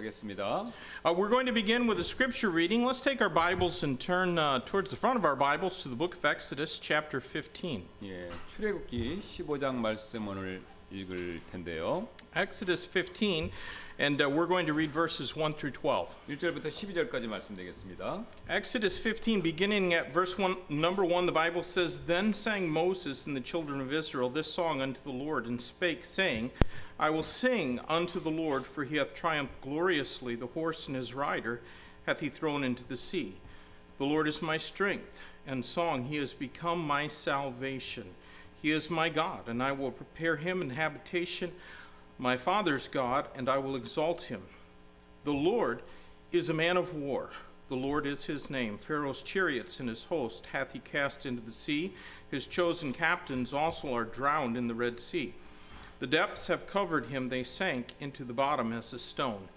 하겠습니다. Uh, we're going to begin with a scripture reading. Let's take our Bibles and turn uh, towards the front of our Bibles to the book of Exodus, chapter 15. 예, 출애굽기 15장 말씀 오늘 읽을 텐데요. Exodus 15, and uh, we're going to read verses 1 through 12. 1절부터 12절까지 말씀드리겠습니다. Exodus 15, beginning at verse 1, number 1, the Bible says, Then sang Moses and the children of Israel this song unto the Lord, and spake, saying, I will sing unto the Lord, for he hath triumphed gloriously, the horse and his rider hath he thrown into the sea. The Lord is my strength and song, he has become my salvation. He is my God, and I will prepare him an habitation, my father's God, and I will exalt him. The Lord is a man of war. The Lord is his name. Pharaoh's chariots and his host hath he cast into the sea. His chosen captains also are drowned in the Red Sea. The depths have covered him, they sank into the bottom as a stone.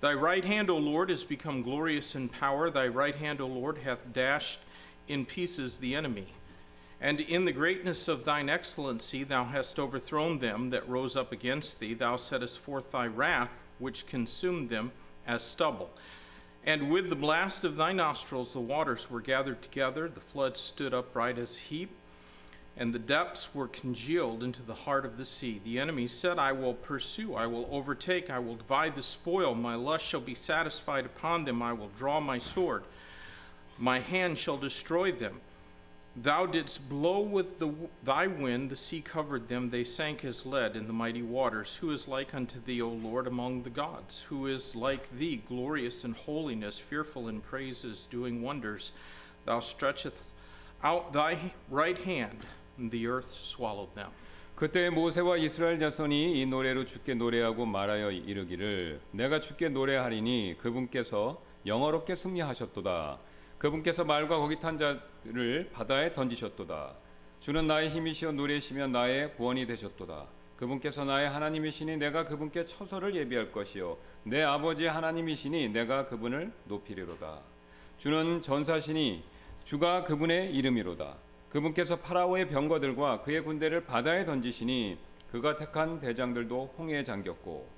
Thy right hand, O Lord, is become glorious in power. Thy right hand, O Lord, hath dashed in pieces the enemy. And in the greatness of thine excellency thou hast overthrown them that rose up against thee. Thou settest forth thy wrath, which consumed them as stubble. And with the blast of thy nostrils the waters were gathered together, the flood stood upright as a heap, and the depths were congealed into the heart of the sea. The enemy said, I will pursue, I will overtake, I will divide the spoil. My lust shall be satisfied upon them. I will draw my sword. My hand shall destroy them. Thou didst blow with the, thy wind, the sea covered them, they sank as lead in the mighty waters. Who is like unto thee, O Lord, among the gods? Who is like thee, glorious in holiness, fearful in praises, doing wonders? Thou stretchest out thy right hand, and the earth swallowed them. 그때 모세와 이스라엘 자손이 이 노래로 주께 노래하고 말하여 이르기를 내가 주께 노래하리니 그분께서 영어롭게 승리하셨도다. 그분께서 말과 거기 탄 자를 바다에 던지셨도다. 주는 나의 힘이시여 노래시며 나의 구원이 되셨도다. 그분께서 나의 하나님이시니 내가 그분께 처소를 예비할 것이요 내 아버지 하나님이시니 내가 그분을 높이리로다. 주는 전사시니 주가 그분의 이름이로다. 그분께서 파라오의 병거들과 그의 군대를 바다에 던지시니 그가 택한 대장들도 홍해에 잠겼고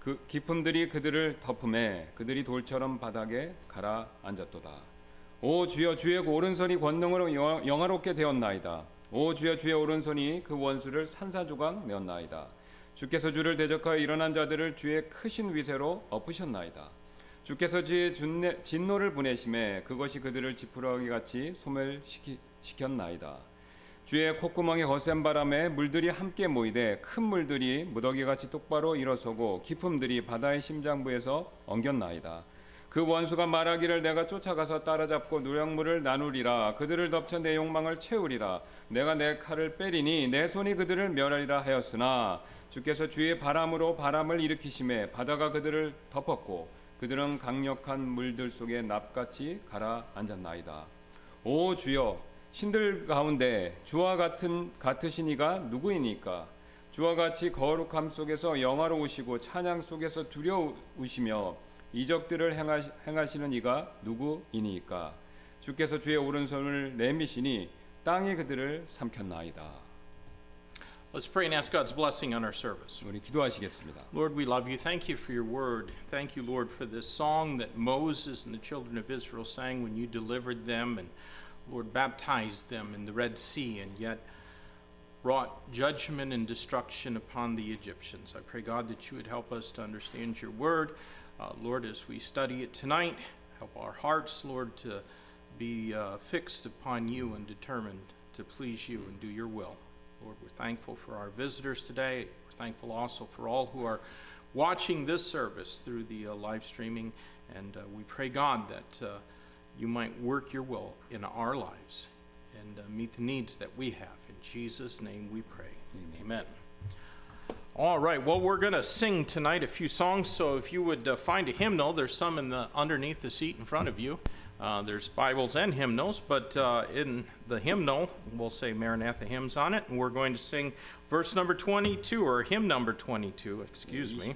그 기품들이 그들을 덮음에 그들이 돌처럼 바닥에 가라앉았도다. 오 주여 주의 오른손이 권능으로 영화롭게 되었나이다. 오 주여 주의 오른손이 그 원수를 산사조각 내었나이다. 주께서 주를 대적하여 일어난 자들을 주의 크신 위세로 엎으셨나이다. 주께서 주의 진노를 보내심에 그것이 그들을 지푸라기 같이 소멸시켰나이다. 주의 콧구멍에 거센 바람에 물들이 함께 모이되 큰 물들이 무더기 같이 똑바로 일어서고 기품들이 바다의 심장부에서 엉겼나이다. 그 원수가 말하기를 내가 쫓아가서 따라잡고 노량물을 나누리라. 그들을 덮쳐 내 욕망을 채우리라. 내가 내 칼을 빼리니 내 손이 그들을 멸하리라 하였으나 주께서 주의 바람으로 바람을 일으키심에 바다가 그들을 덮었고 그들은 강력한 물들 속에 납같이 가라앉았나이다. 오 주여 신들 가운데 주와 같은 같으신 이가 누구이니까? 주와 같이 거룩함 속에서 영화로우시고 찬양 속에서 두려우시며 이적들을 행하시, 는 이가 누구이니까 주께서 주의 오른손을 내미시니 땅이 그들을 삼켰나이다. Let's pray and ask God's blessing on our service. 우리 기도하시겠습니다. Lord, we love you. Thank you for your word. Thank you, Lord, for this song that Moses and the children of Israel sang when you delivered them and, Lord, baptized them in the Red Sea and yet brought judgment and destruction upon the Egyptians. I pray, God, that you would help us to understand your word. Uh, Lord, as we study it tonight, help our hearts, Lord, to be uh, fixed upon you and determined to please you and do your will. Lord, we're thankful for our visitors today. We're thankful also for all who are watching this service through the uh, live streaming. And uh, we pray, God, that uh, you might work your will in our lives and uh, meet the needs that we have. In Jesus' name we pray. Amen. Amen. All right. Well, we're going to sing tonight a few songs. So if you would uh, find a hymnal, there's some in the underneath the seat in front of you. Uh, there's Bibles and hymnals, but uh, in the hymnal, we'll say Maranatha hymns on it, and we're going to sing verse number 22 or hymn number 22. Excuse me.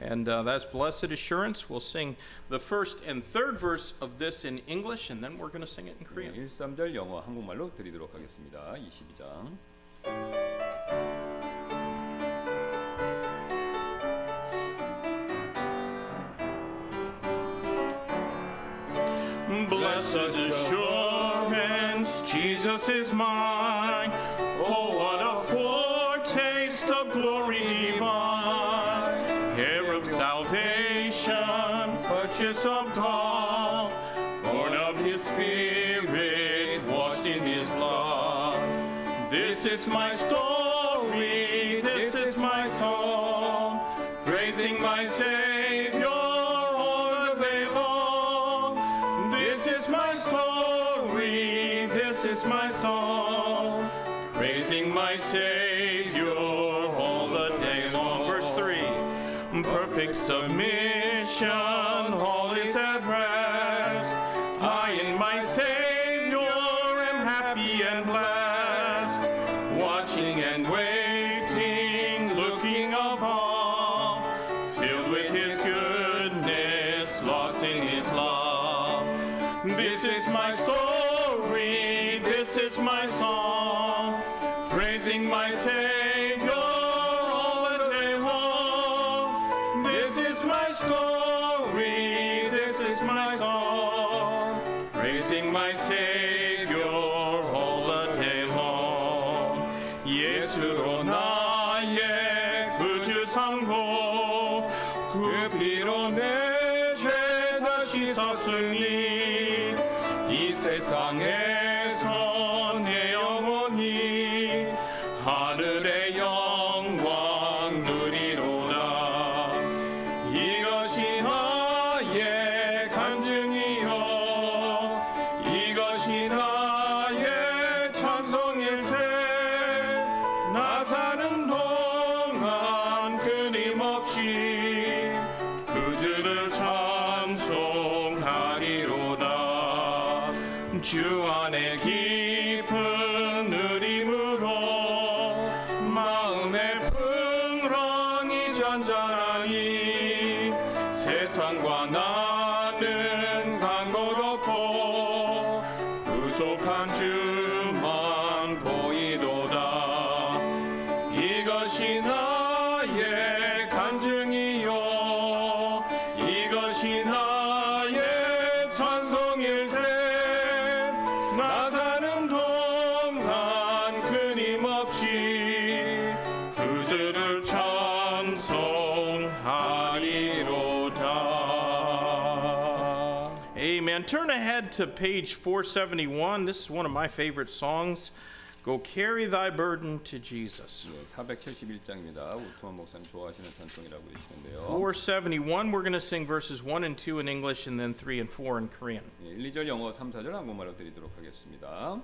And uh, that's Blessed Assurance. We'll sing the first and third verse of this in English, and then we're going to sing it in Korean. 1, 3절 영어 한국말로 드리도록 하겠습니다. 22장. Blessed assurance, Jesus is mine. to page 471. This is one of my favorite songs. Go carry thy burden to Jesus. 471장입니다. 목사님 좋아하시는 찬송이라고 471 we're going to sing verses 1 and 2 in English and then 3 and 4 in Korean. 1, 2절 영어, 3, 4절 한국말로 드리도록 하겠습니다.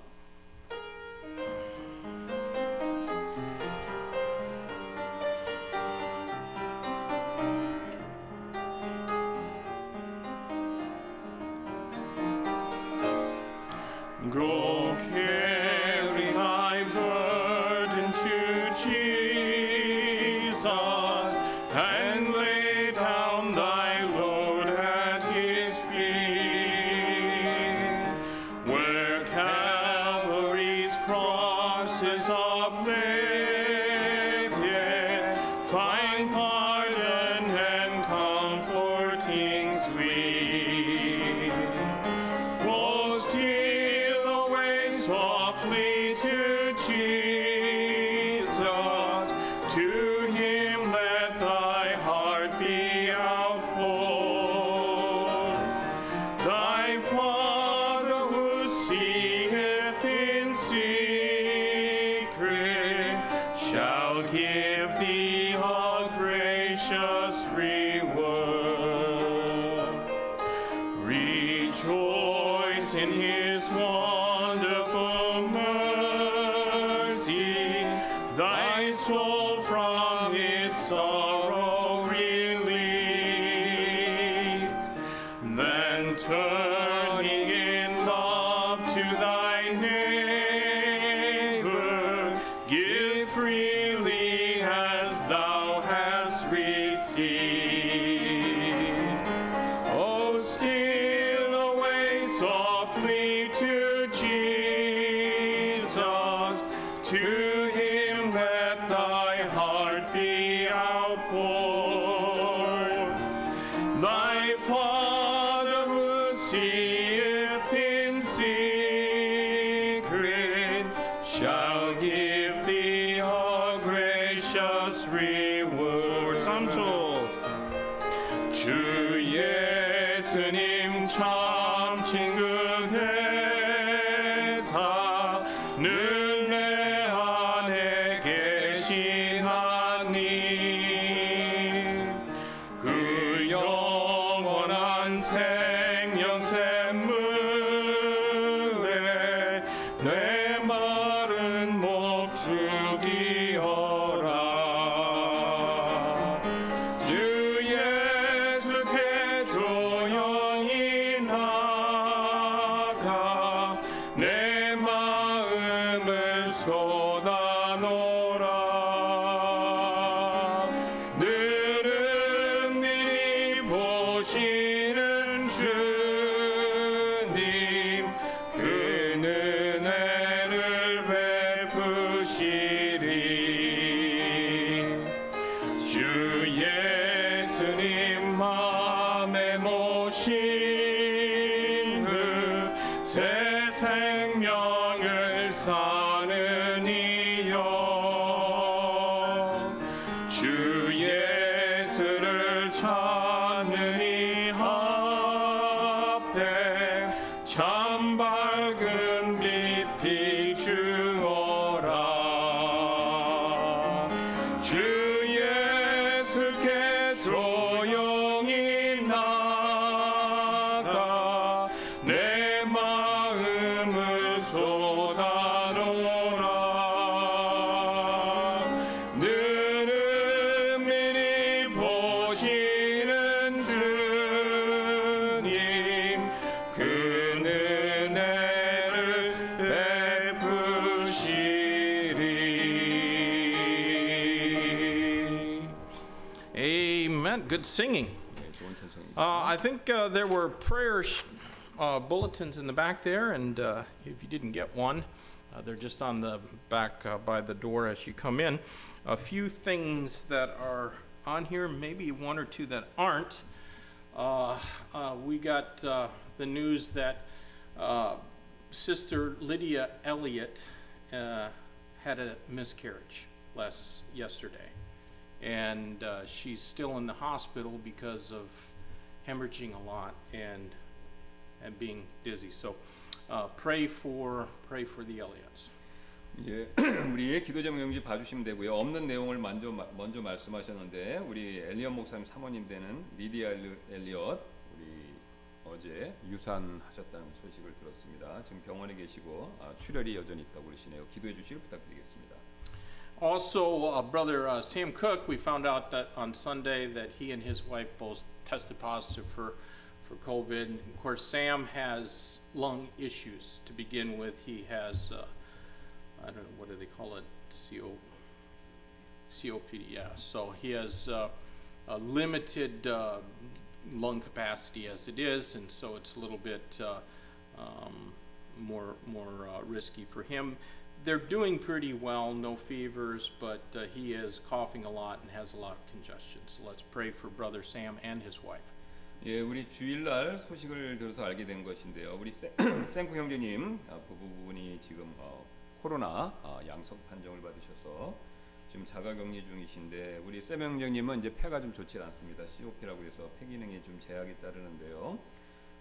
upon 늘은 미리 보시는 주님 그 은혜를 베푸시리 Amen. Good singing. 네, 좋은 찬송입니다. Uh, I think uh, there were prayer sh- uh, bulletins in the back there, and uh, if you didn't get one, uh, they're just on the back uh, by the door as you come in. A few things that are on here, maybe one or two that aren't. Uh, uh, we got uh, the news that uh, Sister Lydia Elliott had a miscarriage last yesterday and she's still in the hospital because of hemorrhaging a lot and and being dizzy. So uh, pray for pray for the Elliots. 예, 우리 기도 제목인지 봐주시면 되고요. 없는 내용을 먼저 마- 먼저 말씀하셨는데 우리 엘리엇 목사님 사모님 되는 리디아 엘리- 엘리엇 우리 어제 유산하셨다는 소식을 들었습니다. 지금 병원에 계시고 아, 출혈이 여전히 있다고 그러시네요. 기도해 주시길 부탁드리겠습니다. Also, uh, brother uh, Sam Cook, we found out that on Sunday that he and his wife both tested positive for for COVID. And of course, Sam has lung issues to begin with. He has uh, I don't know what do they call it, CO, COPD. Yeah. So he has uh, a limited uh, lung capacity as it is, and so it's a little bit uh, um, more more uh, risky for him. They're doing pretty well, no fevers, but uh, he is coughing a lot and has a lot of congestion. So let's pray for brother Sam and his wife. 예, 우리 주일날 소식을 들어서 알게 된 것인데요. 우리 생- 생쿠 형제님 아, 부부분이 지금 어, 코로나 아, 양성 판정을 받으셔서 지금 자가격리 중이신데 우리 세명 형제님은 이제 폐가 좀 좋지 않습니다. COP라고 해서 폐 기능에 좀 제약이 따르는데요.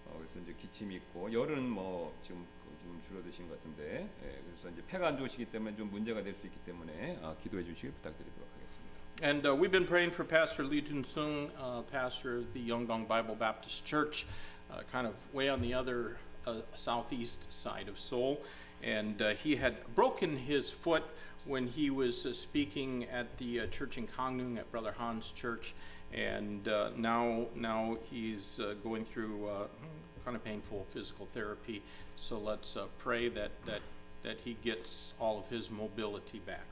어, 그래서 이제 기침이 있고 열은 뭐 지금 그좀 줄어드신 것 같은데 예, 그래서 이제 폐가 안 좋으시기 때문에 좀 문제가 될 수 있기 때문에 아, 기도해 주시길 부탁드리도록 하겠습니다. And uh, we've been praying for Pastor Lee Jun Sung, uh, pastor of the Yongdong Bible Baptist Church, uh, kind of way on the other uh, southeast side of Seoul. And uh, he had broken his foot when he was uh, speaking at the church in Gangneung at Brother Han's church. And now, now he's going through kind of painful physical therapy. So let's pray that, that, that he gets all of his mobility back.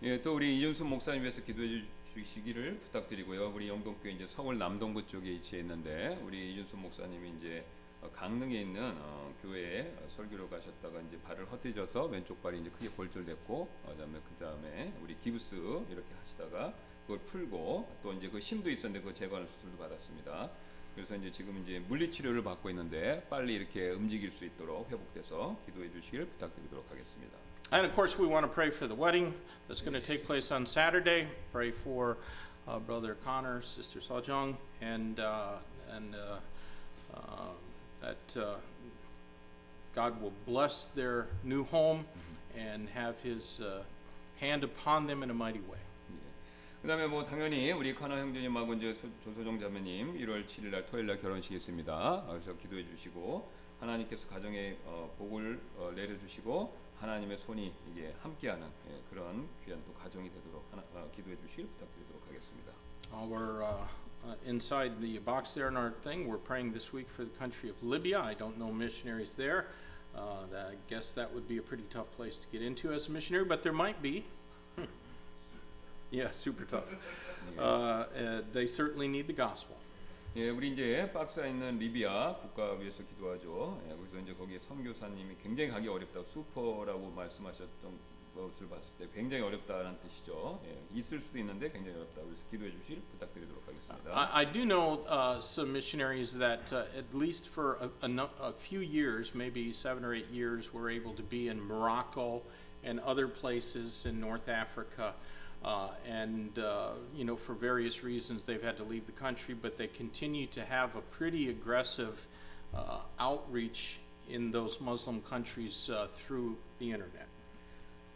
예, 또 우리 이준수 목사님 위해서 기도해 주시기를 부탁드리고요. 우리 영동교회 이제 서울 남동구 쪽에 위치해 있는데 우리 이준수 목사님이 이제 어, 강릉에 있는 어, 교회에 어, 설교를 가셨다가 이제 발을 헛디뎌서 왼쪽 발이 이제 크게 골절됐고 어, 그다음에 그다음에 우리 기부스 이렇게 하시다가 그걸 풀고 또 이제 그 심도 있었는데 그 제거하는 수술도 받았습니다. 그래서 이제 지금 이제 물리 치료를 받고 있는데 빨리 이렇게 움직일 수 있도록 회복돼서 기도해 주시길 부탁드리도록 하겠습니다. And of course, we want to pray for the wedding that's going to take place on Saturday. Pray for uh, Brother Connor, Sister Sojong, and, uh, and uh, uh, that uh, God will bless their new home and have His uh, hand upon them in a mighty way. 그다음에 뭐 당연히 우리 카나 형제님하고 이제 소- 조소정 자매님 1월 7일 날 토요일 날 결혼식이 있습니다. 어, 그래서 기도해 주시고 하나님께서 가정에 어, 복을 어, 내려 주시고 하나님의 손이 이게 함께하는 예, 그런 귀한 또 가정이 되도록 하나, 어, 기도해 주시길 부탁드리도록 하겠습니다. Uh, we're uh, uh, inside the box there in our thing. We're praying this week for the country of Libya. I don't know missionaries there. Uh, that, I guess that would be a pretty tough place to get into as a missionary, but there might be. yeah, super tough. Uh, uh, they certainly need the gospel. 예, 우리 이제 박스에 있는 리비아 국가 위해서 기도하죠. 예, 그래서 이제 거기에 선교사님이 굉장히 가기 어렵다. 슈퍼라고 말씀하셨던 것을 봤을 때 굉장히 어렵다는 뜻이죠. 예, 있을 수도 있는데 굉장히 어렵다. 그래서 기도해 주실 부탁드리도록 하겠습니다. I, I do know uh, some missionaries that, uh, at least for a, a, a few years, maybe seven or eight years, were able to be in Morocco and other places in North Africa. Uh, and, uh, you know, for various reasons, they've had to leave the country, but they continue to have a pretty aggressive uh, outreach in those Muslim countries uh, through the internet.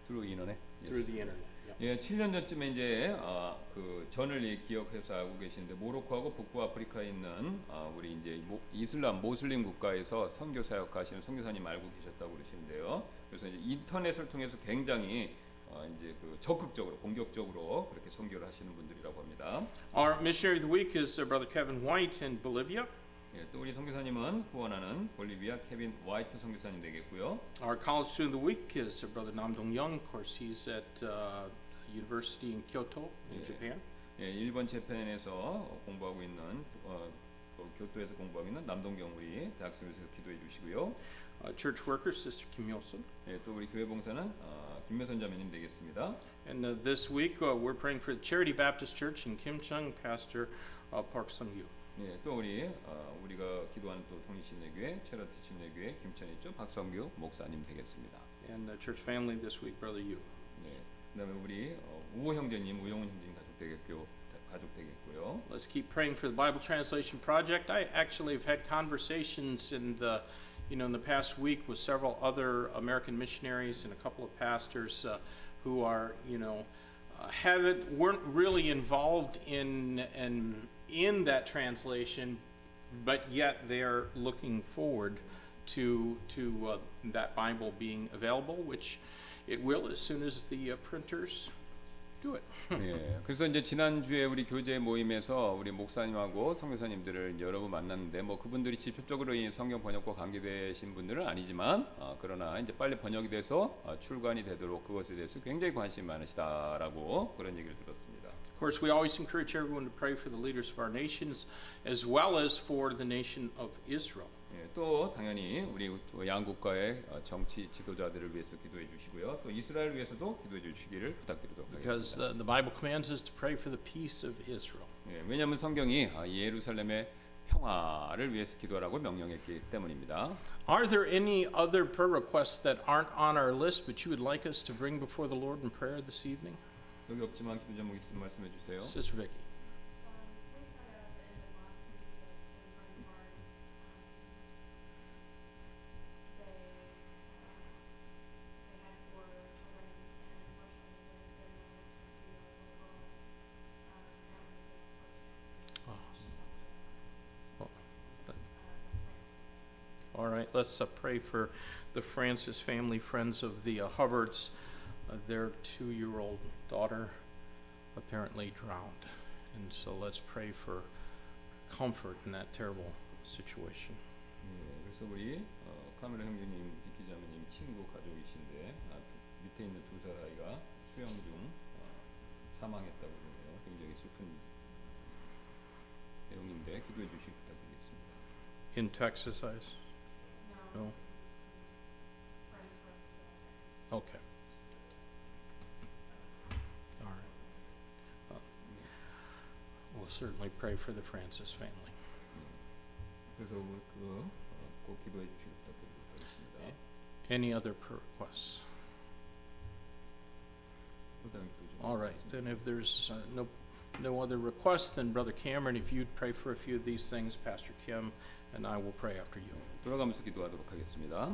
through 인터넷. Through the internet. yeah. 예, 7년 전쯤에 이제 아, 그 전을 이 기억해서 알고 계시는데 모로코하고 북부 아프리카에 있는 아, 우리 이제 모, 이슬람 모슬림 국가에서 선교 사역 하시는 선교사님 알고 계셨다고 그러시는데요. 그래서 이제 인터넷을 통해서 굉장히 어, 이제 그 적극적으로 공격적으로 그렇게 선교를 하시는 분들이라고 합니다. Our missionary of the week is uh, Brother Kevin White in Bolivia. 예, 또 우리 선교사님은 구원하는 볼리비아 케빈 화이트 선교사님 되겠고요. Our college student of the week is uh, Brother Nam Dong Young. Of course, he's at uh, University in Kyoto in Yeah. Japan. 예, 일본 재팬에서 공부하고 있는 어, 또 교토에서 공부하고 있는 남동경 우리 대학생에서 기도해 주시고요. Uh, church worker, Sister Kim Yosun. 예, 또 우리 교회 봉사는 어, 김매선 자매님 되겠습니다. And uh, this week, uh, we're praying for the Charity Baptist Church in Kim Chung, Pastor uh, Park Sung Yu. 예, 또 우리 어, 우리가 기도하는 또 통일신례교회 체러티 침례교회 김천 있죠 박성규 목사님 되겠습니다. And uh, church family this week, Brother Yu. 예, 그다음에 우리 어, 우호 형제님, 우영훈 형제님 가족 되겠고 가족 되겠고요. Let's keep praying for the Bible Translation Project. I actually have had conversations in the, you know, in the past week with several other American missionaries and a couple of pastors uh, who are, you know, uh, haven't weren't really involved in and in that translation, but yet they're looking forward to to uh, that Bible being available, which it will as soon as the uh, printers do it. 예, 그래서 이제 지난 주에 우리 교제 모임에서 우리 목사님하고 선교사님들을 여러 분 만났는데 뭐 그분들이 직접적으로 이 성경 번역과 관계되신 분들은 아니지만 어, 그러나 이제 빨리 번역이 돼서 어, 출간이 되도록 그것에 대해서 굉장히 관심이 많으시다라고 그런 얘기를 들었습니다. Of course, we always encourage everyone to pray for the leaders of our nations as well as for the nation of Israel. 예, 또 당연히 우리 어, 정치 지도자들을 위해서 기도해 주시고요. 또 이스라엘 위해서도 기도해 주시기를 부탁드리도록 Because 하겠습니다. uh, the Bible commands us to pray for the peace of Israel. 예, 왜냐하면 성경이 아, 예루살렘의 평화를 위해서 기도하라고 명령했기 때문입니다. Are there any other prayer requests that aren't on our list but you would like us to bring before the Lord in prayer this evening? 여기 없지만 기도 제목 있으면 말씀해 주세요. Sister Vicky. let's uh, pray for the Francis family, friends of the uh, Hubbards. Uh, their two-year-old daughter apparently drowned. And so let's pray for comfort in that terrible situation. 예, 그래서 우리 어, 카메라 형제님, 비키자매님 친구 가족이신데 아, 두- 밑에 있는 두 살 아이가 수영 중 어, 사망했다고 그러네요. 굉장히 슬픈 내용인데 기도해 주시기 부탁드리겠습니다. In Texas, I s- No. No, some friends from the military. okay. All right. Uh, We'll certainly pray for the Francis family. 그래서 그, 그, 어, 꼭 기도해 주시기 부탁드리도록 하겠습니다. Any other prayer requests? 또 다른 기도 좀 All right, 하겠습니다. then if there's uh, no no other requests, then Brother Cameron, if you'd pray for a few of these things, Pastor Kim and I will pray after you. 돌아가면서 기도하도록 하겠습니다.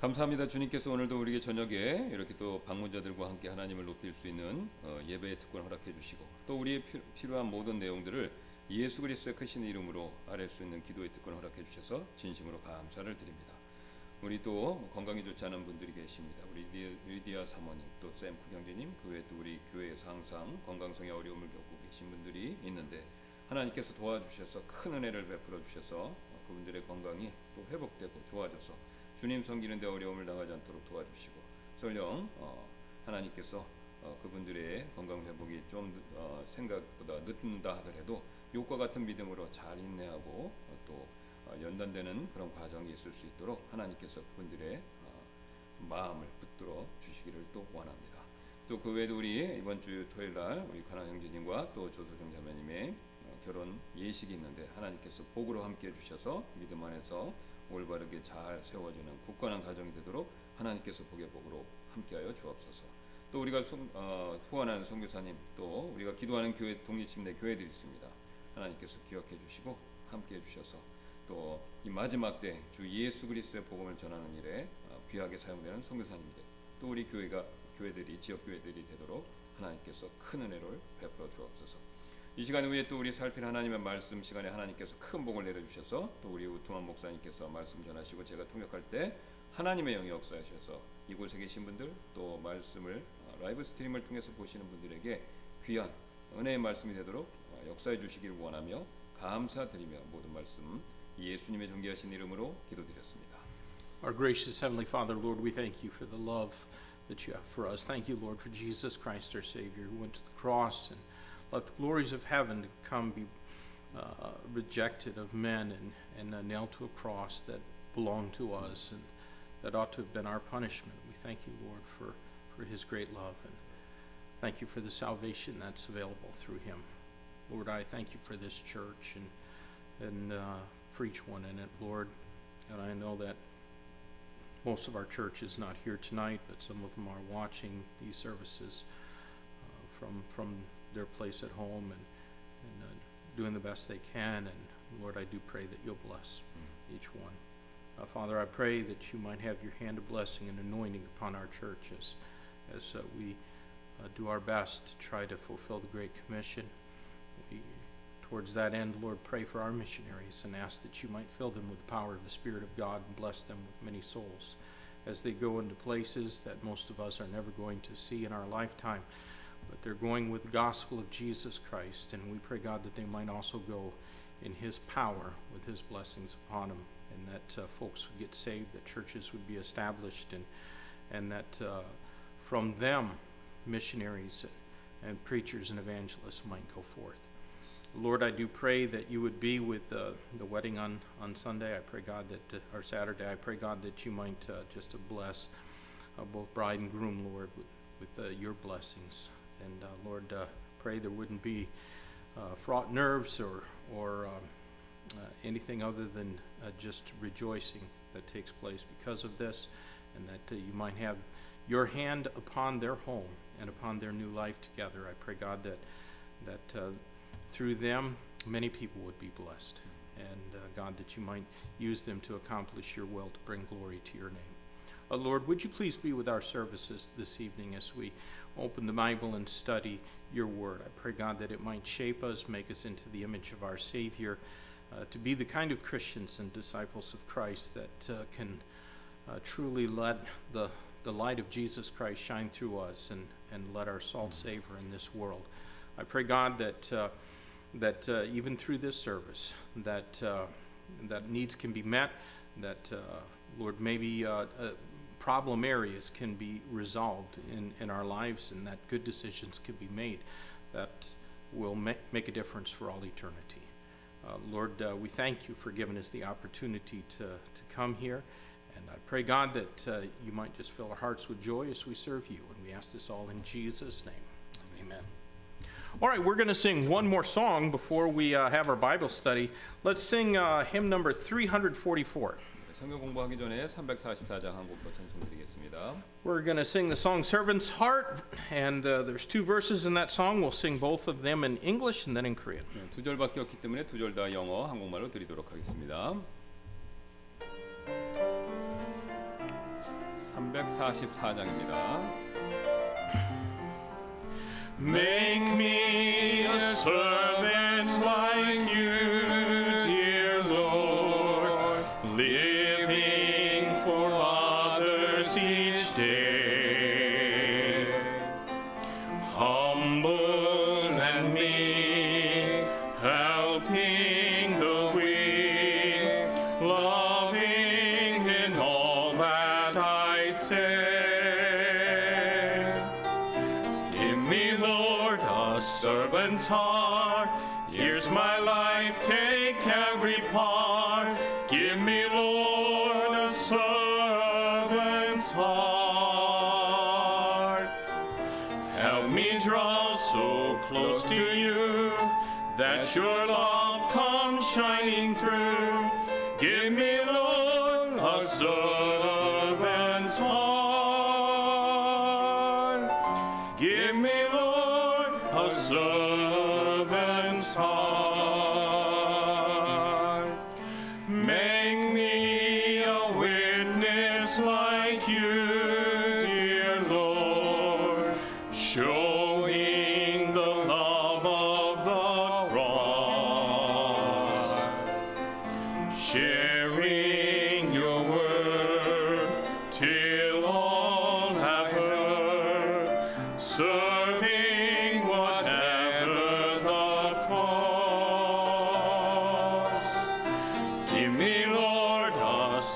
감사합니다. 주님께서 오늘도 우리에게 저녁에 이렇게 또 방문자들과 함께 하나님을 높일 수 있는 어, 예배의 특권 허락해 주시고 또 우리의 피, 필요한 모든 내용들을 예수 그리스도의 크신 이름으로 아뢰 수 있는 기도의 특권 허락해 주셔서 진심으로 감사를 드립니다. 우리 또 건강이 좋지 않은 분들이 계십니다. 우리 리디- 리디아 사모님, 또 샘쿠 형제님, 그 외에 또 우리 교회에서 항상 건강성의 어려움을 겪고 계신 분들이 있는데 하나님께서 도와주셔서 큰 은혜를 베풀어 주셔서 어, 그분들의 건강이 또 회복되고 좋아져서 주님 섬기는 데 어려움을 당하지 않도록 도와주시고 설령 어, 하나님께서 어, 그분들의 건강 회복이 좀 어, 생각보다 늦는다 하더라도 욕과 같은 믿음으로 잘 인내하고 어, 또 어, 연단되는 그런 과정이 있을 수 있도록 하나님께서 그분들의 어, 마음을 붙들어 주시기를 또 원합니다. 또 그 외에도 우리 이번 주 토요일 날 우리 가나 형제님과 또 조소정 자매님의 어, 결혼 예식이 있는데 하나님께서 복으로 함께 해 주셔서 믿음 안에서 올바르게 잘 세워지는 굳건한 가정이 되도록 하나님께서 복의 복으로 함께하여 주옵소서. 또 우리가 송- 어, 후원하는 선교사님 또 우리가 기도하는 교회 독립침례 교회들이 있습니다. 하나님께서 기억해 주시고 함께 해 주셔서 또 이 마지막 때 주 예수 그리스도의 복음을 전하는 일에 어, 귀하게 사용되는 선교사님들 또 우리 교회가 교회들이 지역 교회들이 되도록 하나님께서 큰 은혜를 베풀어 주옵소서. 이 시간 후에 또 우리 살필 하나님의 말씀 시간에 하나님께서 큰 복을 내려 주셔서 또 우리 우통한 목사님께서 말씀 전하시고 제가 통역할 때 하나님의 영이 역사하셔서 이곳에 계신 분들 또 말씀을 어, 라이브 스트림을 통해서 보시는 분들에게 귀한 은혜의 말씀이 되도록 어, 역사해 주시길 원하며 감사드리며 모든 말씀 예수님의 존귀하신 이름으로 기도드렸습니다. Our gracious Heavenly Father, Lord, we thank you for the love that you have for us. Thank you, Lord, for Jesus Christ, our Savior, who went to the cross and let the glories of heaven come be uh, rejected of men and, and uh, nailed to a cross that belonged to us and that ought to have been our punishment. We thank you, Lord, for, for his great love and thank you for the salvation that's available through him. Lord, I thank you for this church and, and uh, for each one in it, Lord. And I know that most of our church is not here tonight, but some of them are watching these services uh, from, from their place at home and, and uh, doing the best they can. And Lord, I do pray that you'll bless each one. Uh, Father, I pray that you might have your hand of blessing and anointing upon our church as, as uh, we uh, do our best to try to fulfill the Great Commission. We, towards that end, Lord, pray for our missionaries and ask that you might fill them with the power of the Spirit of God and bless them with many souls as they go into places that most of us are never going to see in our lifetime. But they're going with the gospel of Jesus Christ, and we pray, God, that they might also go in His power with His blessings upon them, and that uh, folks would get saved, that churches would be established, and, and that uh, from them, missionaries and, preachers and evangelists might go forth. Lord, I do pray that you would be with uh, the wedding on, on Sunday. I pray, God, that, uh, or Saturday, I pray, God, that you might uh, just bless uh, both bride and groom, Lord, with, with your blessings. And, uh, Lord, uh, pray there wouldn't be uh, fraught nerves or, or um, uh, anything other than uh, just rejoicing that takes place because of this, and that you might have your hand upon their home and upon their new life together. I pray, God, that, that through them, many people would be blessed. And God, that you might use them to accomplish your will to bring glory to your name. Uh, Lord, would you please be with our services this evening as we open the Bible and study your word? I pray, God, that it might shape us, make us into the image of our Savior, uh, to be the kind of Christians and disciples of Christ that uh, can uh, truly let the, the light of Jesus Christ shine through us and, and let our salt savor in this world. I pray, God, that uh, that uh, even through this service, that that needs can be met, that Lord, maybe problem areas can be resolved in, in our lives, and that good decisions can be made that will make, make a difference for all eternity. Uh, Lord, uh, we thank you for giving us the opportunity to, to come here. And I pray, God, that uh, you might just fill our hearts with joy as we serve you. And we ask this all in Jesus' name. Amen. All right, we're going to sing one more song before we uh, have our Bible study. Let's sing uh, hymn number 344. 성경 공부하기 전에 344장 한 곡더 청송드리겠습니다. We're going to sing the song Servant's Heart, and uh, there's two verses in that song. We'll sing both of them in English and then in Korean. 네, 두 절밖에 없기 때문에 두 절 다 영어 한국말로 드리도록 하겠습니다. 344장입니다. Make me a servant like you,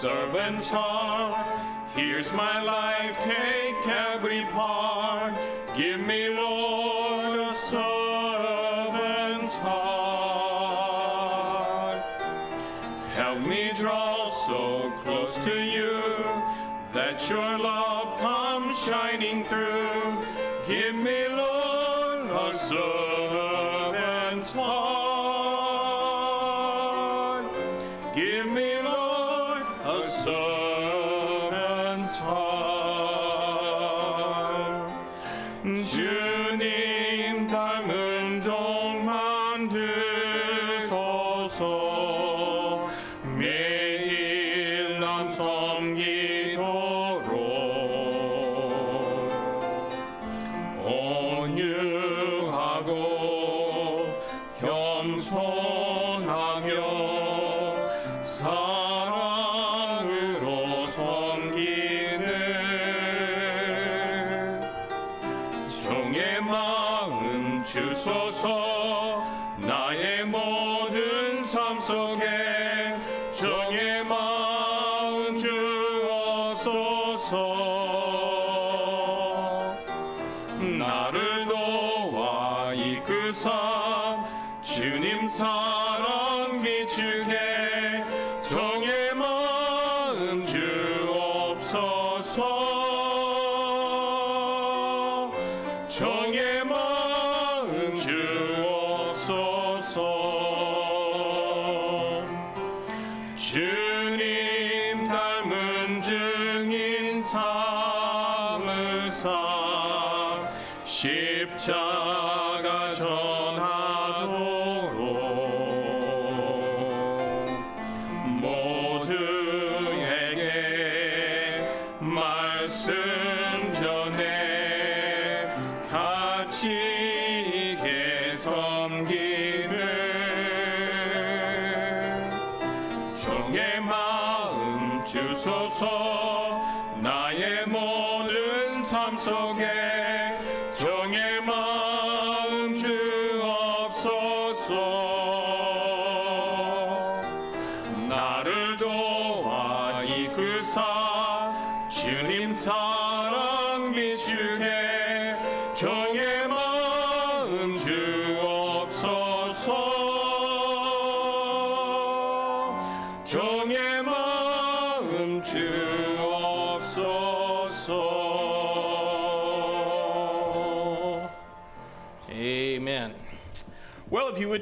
servant's heart. Here's my life, take every part. Give me, Lord,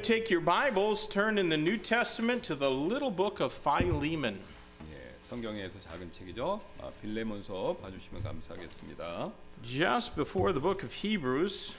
Well, if you would take your Bibles, turn in the New Testament to the little book of Philemon. 예, 성경에서 작은 책이죠. 아, 빌레몬서 봐주시면 감사하겠습니다. Just before the book of Hebrews,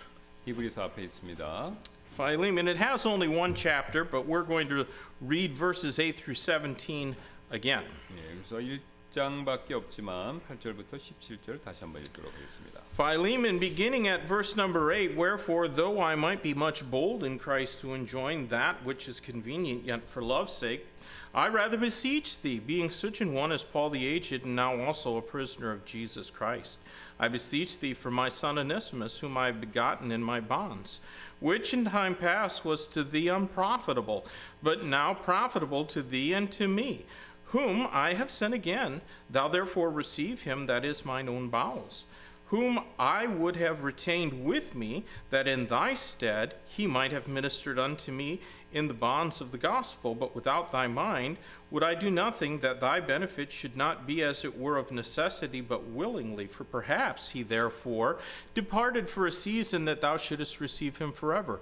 히브리서 앞에 있습니다. Philemon, it has only one chapter, but we're going to read verses 8 through 17 again. 예, 그래서 1 장밖에 없지만 8절부터 17절 다시 한번 읽도록 하겠습니다. Philemon, beginning at verse number 8, Wherefore, though I might be much bold in Christ to enjoin that which is convenient, yet for love's sake, I rather beseech thee, being such an one as Paul the aged, and now also a prisoner of Jesus Christ. I beseech thee for my son Onesimus, whom I have begotten in my bonds, which in time past was to thee unprofitable, but now profitable to thee and to me, whom I have sent again. Thou therefore receive him that is mine own bowels whom I would have retained with me, that in thy stead he might have ministered unto me in the bonds of the gospel. But without thy mind would I do nothing, that thy benefit should not be as it were of necessity, but willingly. For perhaps he therefore departed for a season, that thou shouldest receive him forever.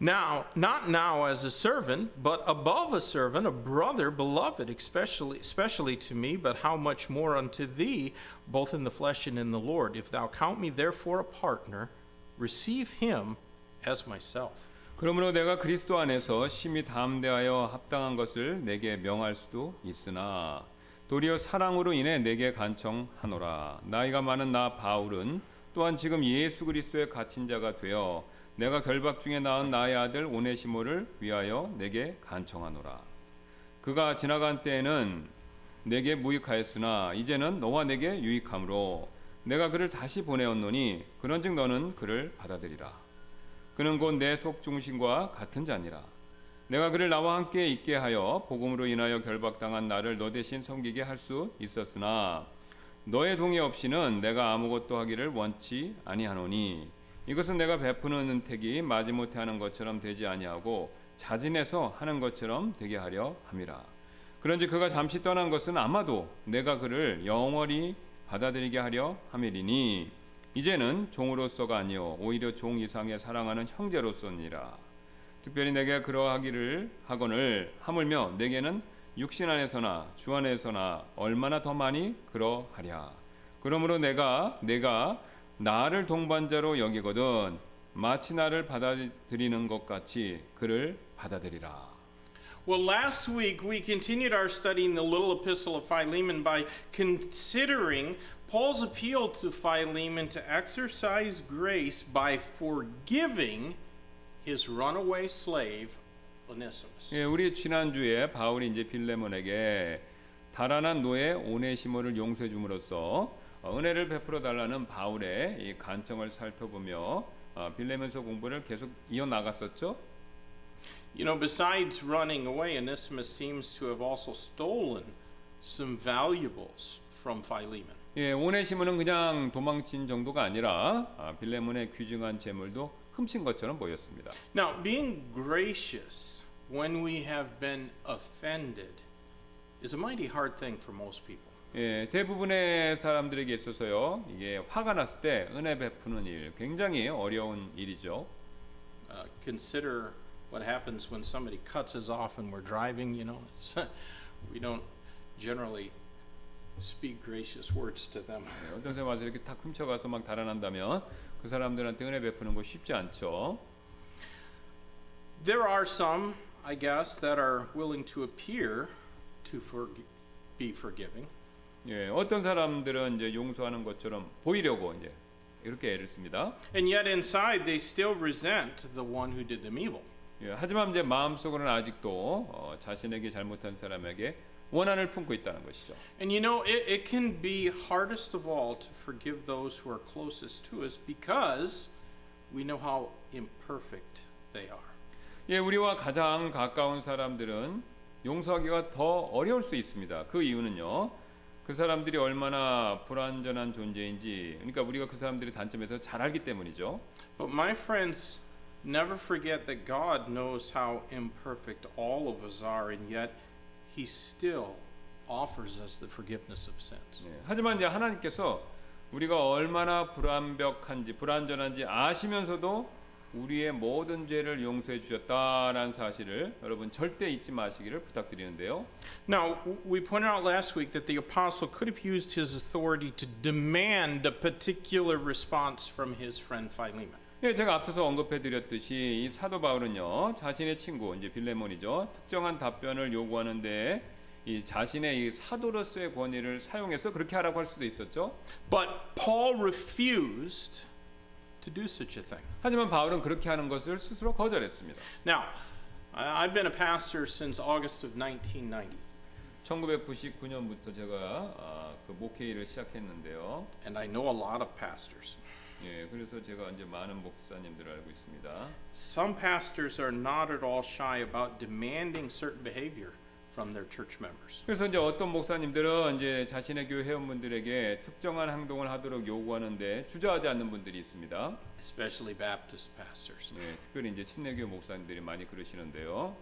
Now, not now as a servant, but above a servant, a brother, beloved, especially, especially to me, but how much more unto thee, both in the flesh and in the Lord. If thou count me therefore a partner, receive him as myself. 그러므로 내가 그리스도 안에서 심히 담대하여 합당한 것을 내게 명할 수도 있으나 도리어 사랑으로 인해 내게 간청하노라 나이가 많은 나 바울은 또한 지금 예수 그리스도의 갇힌 자가 되어 내가 결박 중에 낳은 나의 아들 오네시모를 위하여 내게 간청하노라 그가 지나간 때에는 내게 무익하였으나 이제는 너와 내게 유익함으로 내가 그를 다시 보내었노니 그런즉 너는 그를 받아들이라 그는 곧 내 속 중심과 같은 자니라. 내가 그를 나와 함께 있게 하여 복음으로 인하여 결박당한 나를 너 대신 섬기게 할 수 있었으나 너의 동의 없이는 내가 아무것도 하기를 원치 아니하노니 이것은 내가 베푸는 은택이 마지못해 하는 것처럼 되지 아니하고 자진해서 하는 것처럼 되게 하려 함이라. 그런지 그가 잠시 떠난 것은 아마도 내가 그를 영원히 받아들이게 하려 함이리니 이제는 종으로서가 아니요 오히려 종 이상의 사랑하는 형제로서니라 특별히 내게 그러하기를 하거늘 하물며 내게는 육신 안에서나 주 안에서나 얼마나 더 많이 그러하랴 그러므로 내가 내가 나를 동반자로 여기거든 마치 나를 받아들이는 것 같이 그를 받아들이라 Well, last week we continued our study in the little epistle of Philemon by considering Paul's appeal to Philemon to exercise grace by forgiving his runaway slave Onesimus. 예, 우리 지난주에 바울이 이제 빌레몬에게 달아난 노예 오네시모를 용서해 줌으로써 어, 은혜를 베풀어 달라는 바울의 이 간청을 살펴보며 어, 빌레몬서 공부를 계속 이어 나갔었죠. You know, besides running away, Onesimus seems to have also stolen some valuables from Philemon. 예, 오네시모는 그냥 도망친 정도가 아니라 아, 빌레몬의 귀중한 재물도 훔친 것처럼 보였습니다. Now, being gracious when we have been offended is a mighty hard thing for most people. 예, 대부분의 사람들에게 있어서요, 이게 화가 났을 때 은혜 베푸는 일 굉장히 어려운 일이죠. Uh, consider what happens when somebody cuts us off and we're driving, you know. It's, we don't generally speak gracious words to them. 네, 어떤 사람 와서 이렇게 탁 훔쳐가서 막 달아난다면 그 사람들한테 은혜 베푸는 거 쉽지 않죠. There are some, I guess, that are willing to appear to forg- be forgiving. 예, 어떤 사람들은 이제 용서하는 것처럼 보이려고 이제 이렇게 애를 씁니다. And yet inside they still resent the one who did them evil. 예, 하지만 이제 마음속으로는 아직도 어, 자신에게 잘못한 사람에게 원한을 품고 있다는 것이죠. And you know, it, it can be hardest of all to forgive those who are closest to us because we know how imperfect they are. 예, 우리와 가장 가까운 사람들은 용서하기가 더 어려울 수 있습니다. 그 이유는요. 그 사람들이 얼마나 불완전한 존재인지, 그러니까 우리가 그 사람들의 단점에서 잘 알기 때문이죠. But my friends, never forget that God knows how imperfect all of us are, and yet He still offers us the forgiveness of sins. 예, 하지만 이제 하나님께서 우리가 얼마나 불완벽한지 불완전한지 아시면서도 우리의 모든 죄를 용서해 주셨다라는 사실을 여러분 절대 잊지 마시기를 부탁드리는데요. Now, we pointed out last week that the apostle could have used his authority to demand a particular response from his friend Philemon. 예, 제가 앞서서 언급해 드렸듯이 이 사도 바울은요 자신의 친구 이제 빌레몬이죠 특정한 답변을 요구하는데 이 자신의 이 사도로서의 권위를 사용해서 그렇게 하라고 할 수도 있었죠. But Paul refused to do such a thing. 하지만 바울은 그렇게 하는 것을 스스로 거절했습니다. Now, I've been a pastor since August of 1990, 1999년부터 제가 아, 그 목회 일을 시작했는데요. and I know a lot of pastors. 예, 그래서 제가 이제 많은 목사님들을 알고 있습니다. Some pastors are not at all shy about demanding certain behavior from their church members. 그래서 이제 어떤 목사님들은 이제 자신의 교회 회원분들에게 특정한 행동을 하도록 요구하는데 주저하지 않는 분들이 있습니다. especially Baptist pastors. 예, 특별히 이제 침례교 목사님들이 많이 그러시는데요.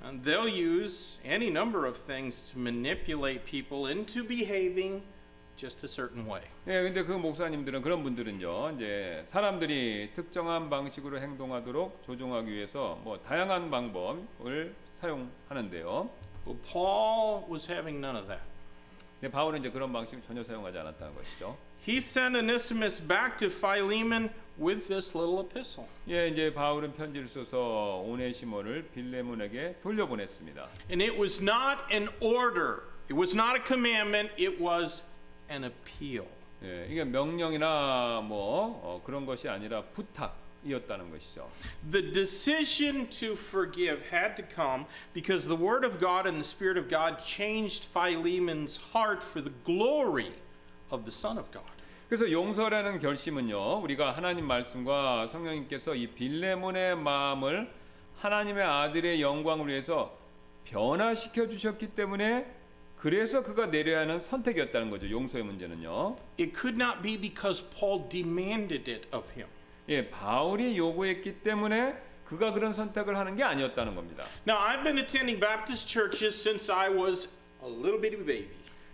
And they'll use any number of things to manipulate people into behaving just a certain way. 예, 근데 그 목사님들은 그런 분들은요, 이제 사람들이 특정한 방식으로 행동하도록 조종하기 위해서 뭐 다양한 방법을 사용하는데요. Well, Paul was having none of that. 근데 바울은 이제 그런 방식을 전혀 사용하지 않았다는 것이죠. He sent Onesimus back to Philemon with this little epistle. 예, 이제 바울은 편지를 써서 오네시모를 빌레몬에게 돌려보냈습니다. And it was not an order, it was not a commandment, it was an appeal. 예, 이게 명령이나 뭐 어, 그런 것이 아니라 부탁 이었다는 것이죠. The decision to forgive had to come because the Word of God and the Spirit of God changed Philemon's heart for the glory of the Son of God. 그래서 용서라는 결심은요, 우리가 하나님 말씀과 성령님께서 이 빌레몬의 마음을 하나님의 아들의 영광을 위해서 변화시켜 주셨기 때문에 그래서 그가 내려야 하는 선택이었다는 거죠. 용서의 문제는요. It could not be because Paul demanded it of him. 예, 바울이 요구했기 때문에 그가 그런 선택을 하는 게 아니었다는 겁니다. Now, I've been attending Baptist churches since I was a little bitty baby.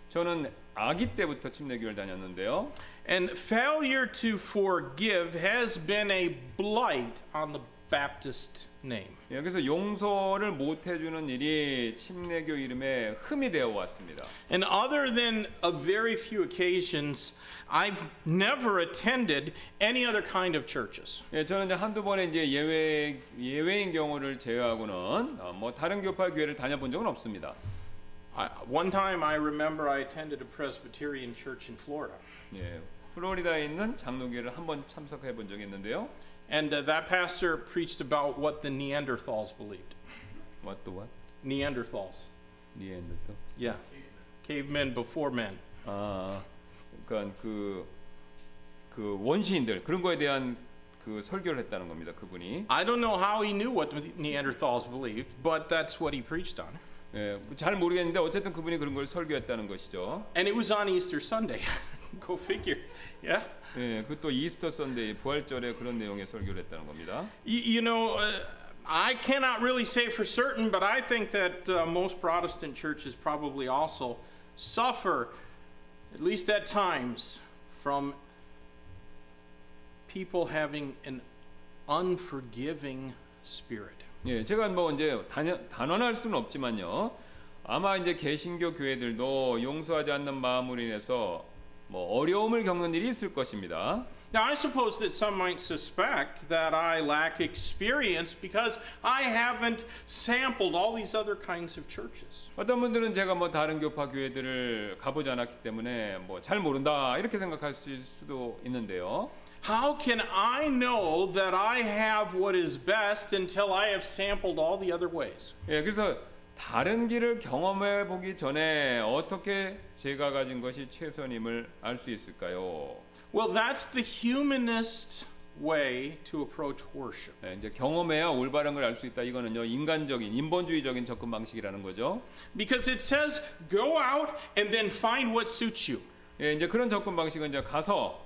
저는 아기 때부터 침례교회를 다녔는데요. And failure to forgive has been a blight on the Baptist name. 예, 그래서 용서를 못 해주는 일이 침례교 이름에 흠이 되어 왔습니다. And other than a very few occasions, I've never attended any other kind of churches. 예, 저는 이제 한두 번의 이제 예외 예외인 경우를 제외하고는 어, 뭐 다른 교파 교회를 다녀본 적은 없습니다. I, one time I remember I attended a Presbyterian church in Florida. 예, 플로리다에 있는 장로교회를 한번 참석해 본 적이 있는데요. And uh, that pastor preached about what the Neanderthals believed. What the what? Neanderthals. 니엔더터. Yeah. Cavemen before men. 아, 그러니까 그, 그 원시인들 그런 거에 대한 그 설교를 했다는 겁니다. 그분이. I don't know how he knew what the Neanderthals believed, but that's what he preached on. 예, 잘 모르겠는데 어쨌든 그분이 그런 걸 설교했다는 것이죠. And it was on Easter Sunday. Go figure. Yeah. 예, 그또 이스터 선데이 부활절에 그런 내용의 설교를 했다는 겁니다. You, you know, uh, I cannot really say for certain, but I think that uh, most Protestant churches probably also suffer, at least at times, from people having an unforgiving spirit. 예, 제가 뭐 이제 단연, 단언할 수는 없지만요. 아마 이제 개신교 교회들도 용서하지 않는 마음으로 인해서 뭐 어려움을 겪는 일이 있을 것입니다. Now, I suppose that some might suspect that I lack experience because I haven't sampled all these other kinds of churches. 어떤 분들은 제가 뭐 다른 교파 교회들을 가보지 않았기 때문에 뭐 잘 모른다 이렇게 생각할 수도 있는데요. How can I know that I have what is best until I have sampled all the other ways? 예, 그래서 다른 길을 경험해 보기 전에 어떻게 제가 가진 것이 최선임을 알 수 있을까요? Well, that's the humanist way to approach worship. 예, 이제 경험해야 올바른 걸 알 수 있다. 이거는요 인간적인 인본주의적인 접근 방식이라는 거죠. Because it says, go out and then find what suits you. 예, 이제 그런 접근 방식은 이제 가서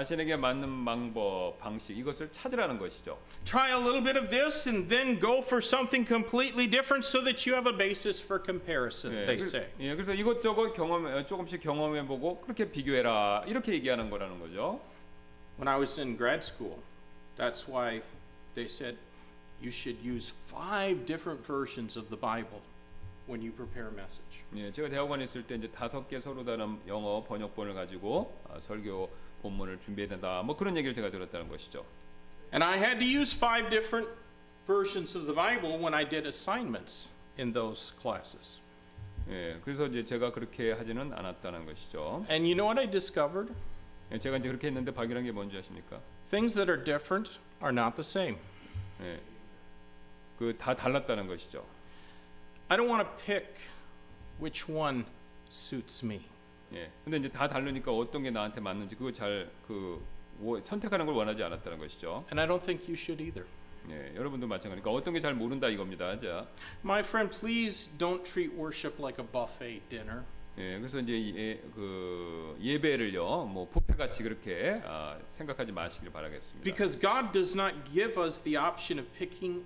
자신에게 맞는 방법, 방식 이것을 찾으라는 것이죠. Try a little bit of this and then go for something completely different so that you have a basis for comparison, 예, they 그- say. 예, 그래서 이것저것 경험 어, 조금씩 경험해 보고 그렇게 비교해라 이렇게 얘기하는 거라는 거죠. When I was in grad school, that's why they said you should use five different versions of the Bible when you prepare a message. 예, 제가 대학원에 있을 때 이제 다섯 개 서로 다른 영어 번역본을 가지고 아, 설교 본문을 준비해야 된다. 뭐 그런 얘기를 제가 들었다는 것이죠. And I had to use five different versions of the Bible when I did assignments in those classes. 예, 그래서 이제 제가 그렇게 하지는 않았다는 것이죠. And you know what I discovered? 예, 제가 이제 그렇게 했는데 발견한 게 뭔지 아십니까? Things that are different are not the same. 예, 그다 달랐다는 것이죠. I don't want to pick which one suits me. 예, 근데 이제 다 다르니까 어떤 게 나한테 맞는지 그거 잘그 선택하는 걸 원하지 않았다는 것이죠. And I don't think you should either. 예, 여러분도 마찬가지니까 어떤 게 잘 모른다 이겁니다. 자, My friend, please don't treat worship like a buffet dinner. 예, 그래서 이제 예, 그 예배를요, 뭐 뷔페 같이 그렇게 아, 생각하지 마시길 바라겠습니다. Because God does not give us the option of picking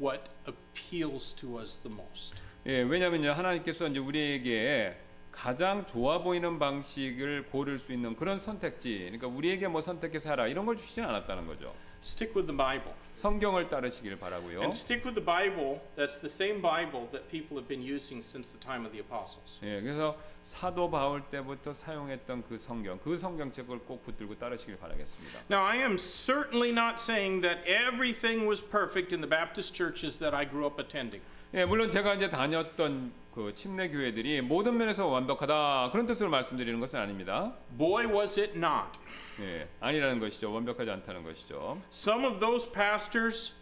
what appeals to us the most. 예, 왜냐하면요 하나님께서 이제 우리에게 가장 좋아 보이는 방식을 고를 수 있는 그런 선택지, 그러니까 우리에게 뭐 선택해서 하라 이런 걸 주시진 않았다는 거죠. Stick with the Bible. 성경을 따르시길 바라고요. And stick with the Bible that's the same Bible that people have been using since the time of the apostles. 예, 그래서 사도 바울 때부터 사용했던 그 성경, 그 성경책을 꼭 붙들고 따르시길 바라겠습니다. Now, I am certainly not saying that everything was perfect in the Baptist churches that I grew up attending. 예, 물론 제가 이제 다녔던 그 침례 교회들이 모든 면에서 완벽하다 그런 뜻으로 말씀드리는 것은 아닙니다. Boy, was it not. 예, 아니라는 것이죠. 완벽하지 않다는 것이죠. Some of those pastors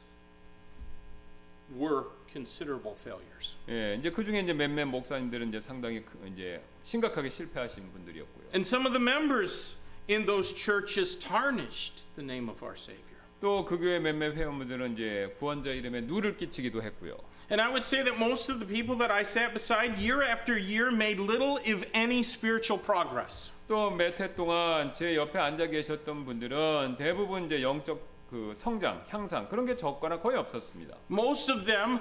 were considerable failures. 예, 이제 그 중에 이제 몇몇 목사님들은 이제 상당히 그- 이제 심각하게 실패하신 분들이었고요. And some of the members in those churches tarnished the name of our Savior. 또 그 교회 몇몇 회원분들은 이제 구원자 이름에 누를 끼치기도 했고요. And I would say that most of the people that I sat beside year after year made little, if any, spiritual progress. 또 몇 해 동안 제 옆에 앉아 계셨던 분들은 대부분 이제 영적 그 성장, 향상 그런 게 적거나 거의 없었습니다. Most of them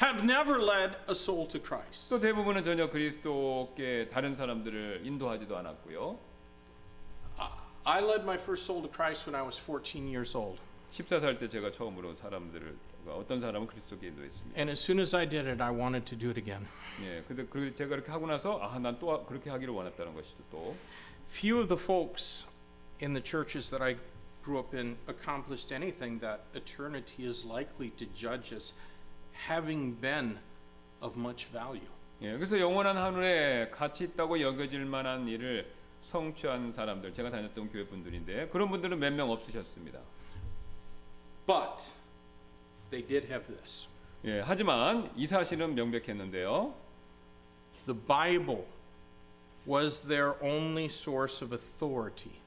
have never led a soul to Christ. 또 대부분은 전혀 그리스도께 다른 사람들을 인도하지도 않았고요. I led my first soul to Christ when I was 14 years old. 14살 때 제가 처음으로 사람들을 어떤 사람은 그리스도께 인도했습니다. And as soon as I did it, I wanted to do it again. 예, 근데 그 제가 그렇게 하고 나서 아, 난또 그렇게 하기를 원했다는 것이죠. 또 Few of the folks in the churches that I grew up in accomplished anything that eternity is likely to judge as having been of much value. 예, 그래서 영원한 하늘에 가치 있다고 여겨질 만한 일을 성취한 사람들, 제가 다녔던 교회 분들인데 그런 분들은 몇 명 없으셨습니다. But they did have this. 예, 하지만 이 사실은 명백했는데요. The Bible was their only source of authority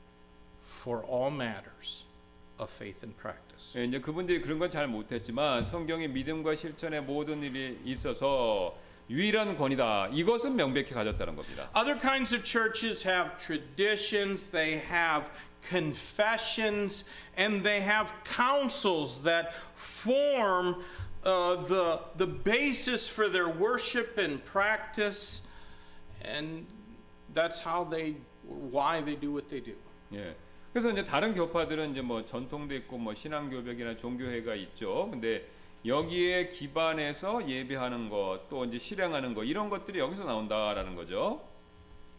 for all matters of faith and practice. 예, 이제 그분들이 그런 건 잘 못했지만 성경의 믿음과 실천의 모든 일이 있어서 유일한 권위다. 이것은 명백히 가졌다는 겁니다. Other kinds of churches have traditions, they have confessions, and they have councils that form uh, the, the basis for their worship and practice, and that's how they, why they do what they do. 예. 그래서 이제 다른 교파들은 이제 뭐 전통도 있고 뭐 신앙 교백이나 종교회가 있죠. 근데 여기에 기반해서 예배하는 것, 또 이제 실행하는 것 이런 것들이 여기서 나온다라는 거죠.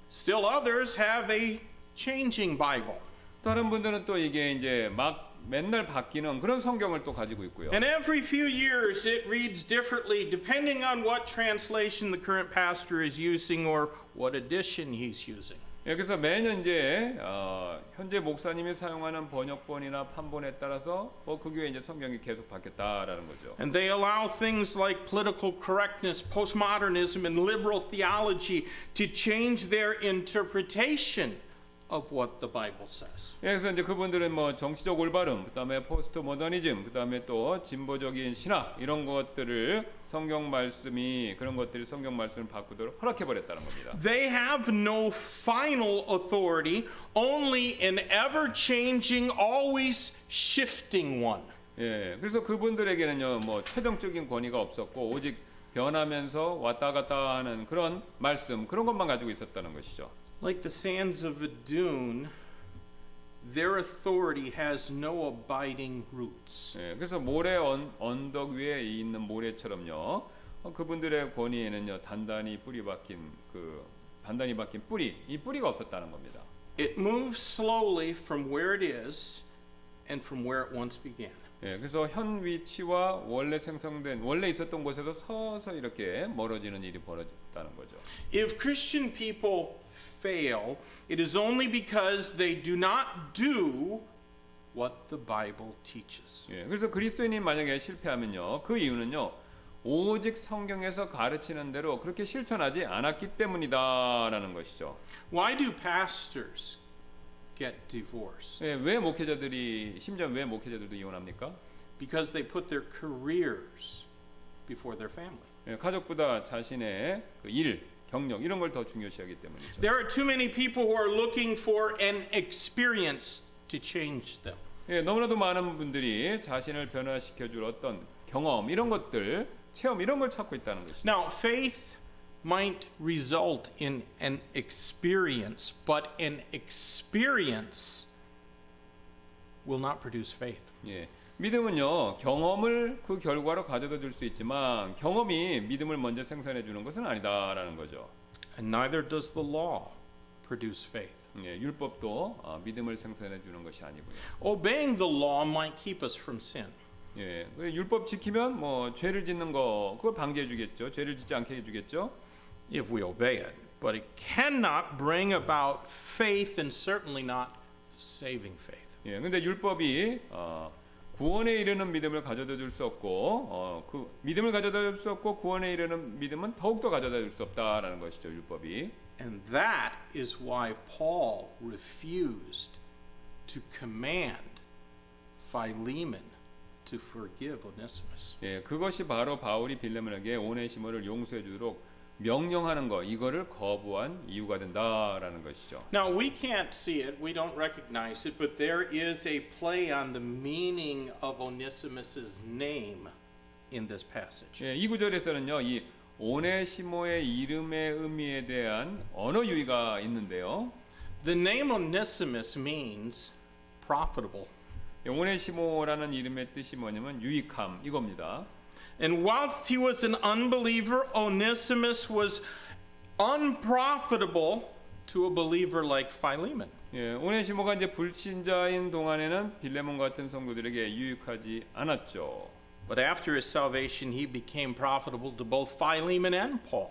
Still others have a changing Bible. 다른 분들은 또 이게 이제 막 맨날 바뀌는 그런 성경을 또 가지고 있고요. And every few years it reads differently depending on what translation the current pastor is using or what edition he's using. 예, 그래서 매년 이제 어, 현재 목사님이 사용하는 번역본이나 판본에 따라서 뭐 그 교회 이제 성경이 계속 바뀌었다라는 거죠. And they allow things like political correctness, postmodernism, and liberal theology to change their interpretation Of what the Bible says. 예, 그래서 이제 그분들은 뭐 정치적 올바름, 그다음에 포스트 모더니즘, 그다음에 또 진보적인 신학 이런 것들을 성경 말씀이 그런 것들이 성경 말씀을 바꾸도록 허락해 버렸다는 겁니다. They have no final authority, only an ever changing, always shifting one. 예, 그래서 그분들에게는요, 뭐 최종적인 권위가 없었고 오직 변하면서 왔다 갔다 하는 그런 말씀 그런 것만 가지고 있었다는 것이죠. Like the sands of a dune, their authority has no abiding roots. 예, 그래서 모래 언, 언덕 위에 있는 모래처럼요. 어, 그분들의 권위에는요 단단히 뿌리 박힌 그 단단히 박힌 뿌리 이 뿌리가 없었다는 겁니다. It moves slowly from where it is and from where it once began. 예, 그래서 현 위치와 원래 생성된 원래 있었던 곳에서 서서 이렇게 멀어지는 일이 벌어졌다는 거죠. If Christian people fail, it is only because they do not do what the Bible teaches. 예, 그래서 그리스도인이 만약에 실패하면요, 그 이유는요, 오직 성경에서 가르치는 대로 그렇게 실천하지 않았기 때문이다라는 것이죠. Why do pastors get divorced? 예, 왜 목회자들이 심지어 왜 목회자들도 이혼합니까? Because they put their careers before their family. 예, 가족보다 자신의 그 일, 경력 이런 걸 더 중요시하기 때문이죠. There are too many people who are looking for an experience to change them. 예, 너무나도 많은 분들이 자신을 변화시켜 줄 어떤 경험 이런 것들, 체험 이런 걸 찾고 있다는 것이죠. Now, faith might result in an experience, but an experience will not produce faith. 예. 믿음은요 경험을 그 결과로 가져다 줄 수 있지만 경험이 믿음을 먼저 생산해 주는 것은 아니다라는 거죠. And neither does the law produce faith. 예, 율법도 아, 믿음을 생산해 주는 것이 아니고요. Obeying the law might keep us from sin. 예, 그 율법 지키면 뭐 죄를 짓는 거 그걸 방지해 주겠죠. 죄를 짓지 않게 해 주겠죠. If we obey it. But it cannot bring about faith and certainly not saving faith. 예, 근데 율법이 어, 구원에 이르는 믿음을 가져다 줄 수 없고 어, 그 믿음을 가져다 줄 수 없고 구원에 이르는 믿음은 더욱더 가져다 줄 수 없다라는 것이죠. 율법이. And that is why Paul refused to command Philemon to forgive Onesimus. 예, 그것이 바로 바울이 빌레몬에게 오네시모를 용서해 주도록 명령하는 거 이거를 거부한 이유가 된다라는 것이죠. Now, we can't see it, we don't recognize it, but there is a play on the meaning of Onesimus's name in this passage. 예, 이 구절에서는요, 이 오네시모의 이름의 의미에 대한 언어 유의가 있는데요. The name Onesimus means profitable. 예, 오네시모라는 이름의 뜻이 뭐냐면 유익함 이겁니다. And whilst he was an unbeliever, Onesimus was unprofitable to a believer like Philemon. 예, 오네시모가 이제 불신자인 동안에는 빌레몬 같은 성도들에게 유익하지 않았죠. But after his salvation, he became profitable to both Philemon and Paul.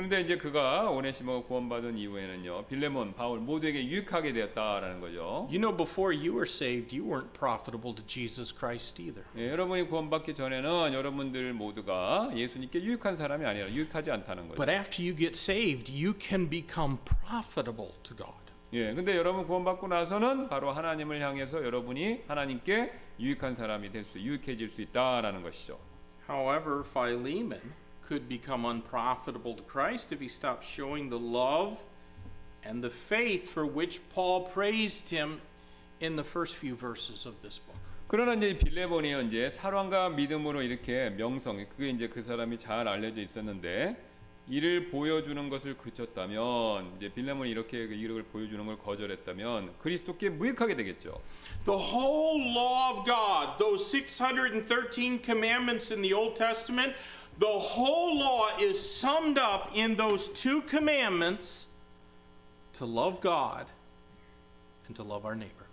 그런데 이제 그가 오네시모가 구원받은 이후에는요, 빌레몬, 바울 모두에게 유익하게 되었다라는 거죠. You know, before you were saved, you weren't profitable to Jesus Christ either. 예, 여러분이 구원받기 전에는 여러분들 모두가 예수님께 유익한 사람이 아니라 유익하지 않다는 거죠. But after you get saved, you can become profitable to God. 예, 근데 여러분 구원받고 나서는 바로 하나님을 향해서 여러분이 하나님께 유익한 사람이 될 수, 유익해질 수 있다라는 것이죠. However, Philemon could become unprofitable to Christ if he stopped showing the love and the faith for which Paul praised him in the first few verses of this book. 그러나 이제 빌레몬이 이제 사랑과 믿음으로 이렇게 명성, 그게 이제 그 사람이 잘 알려져 있었는데 이를 보여주는 것을 그쳤다면 이제 빌레몬이 이렇게 그 이력을 보여주는 걸 거절했다면 그리스도께 무익하게 되겠죠. The whole law of God, those 613 commandments in the Old Testament, the whole law is summed up in those two commandments to love God and to love our neighbor.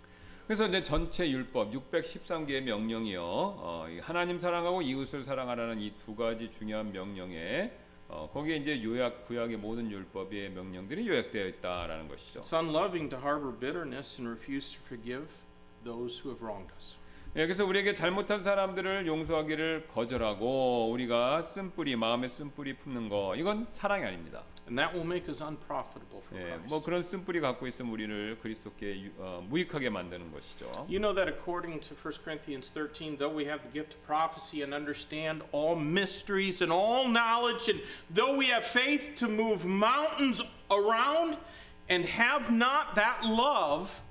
그래서 이제 전체 율법 613개의 명령이요. 어, 이 하나님 사랑하고 이웃을 사랑하라는 이 두 가지 중요한 명령에 어, 거기에 이제 요약 구약의 모든 율법의 명령들이 요약되어 있다라는 것이죠. It's unloving to harbor bitterness and refuse to forgive those who have wronged us. 예, 그래서 우리에게 잘못한 사람들을 용서하기를 거절하고 우리가 쓴뿌리 마음에 쓴뿌리 품는 거 이건 사랑이 아닙니다. And that will make us unprofitable for 예, Christ. 뭐 그런 쓴뿌리 갖고 있으면 우리를 그리스도께 유- 어, 무익하게 만드는 것이죠. You know that according to 1 Corinthians 13, though we have the gift of prophecy and understand all mysteries and all knowledge, and though we have faith to move mountains around and have not that love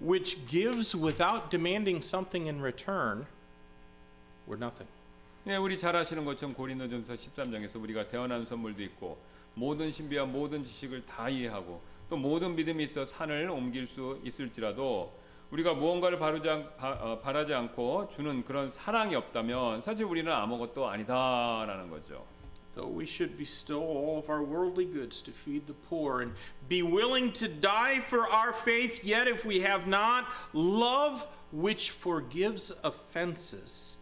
which gives without demanding something in return, we're nothing. 예, 우리 잘 아시는 것처럼 고린도전서 13장에서 우리가 대언하는 선물도 있고 모든 신비와 모든 지식을 다 이해하고 또 모든 믿음이 있어 산을 옮길 수 있을지라도 우리가 무언가를 어, 바라지 않고 주는 그런 사랑이 없다면 사실 우리는 아무것도 아니다라는 거죠. Though we should bestow all of our worldly goods to feed the poor and be willing to die for our faith, yet if we have not love which forgives offenses,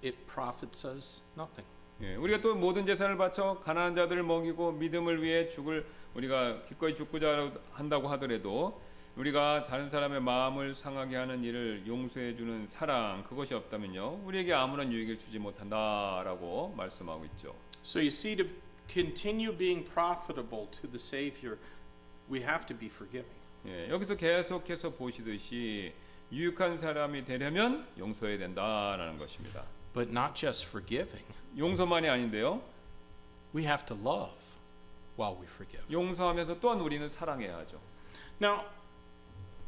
it profits us nothing. 예, 우리가 또 모든 재산을 바쳐 가난한 자들을 먹이고 믿음을 위해 죽을 우리가 기꺼이 죽고자 한다고 하더라도 우리가 다른 사람의 마음을 상하게 하는 일을 용서해 주는 사랑 그것이 없다면요 우리에게 아무런 유익을 주지 못한다라고 말씀하고 있죠. So you see, to continue being profitable to the Savior, we have to be forgiving. 예, 여기서 계속해서 보시듯이 유익한 사람이 되려면 용서해야 된다라는 것입니다. But not just forgiving, 용서만이 아닌데요. we have to love while we forgive. 용서하면서 또한 우리는 사랑해야 하죠. Now,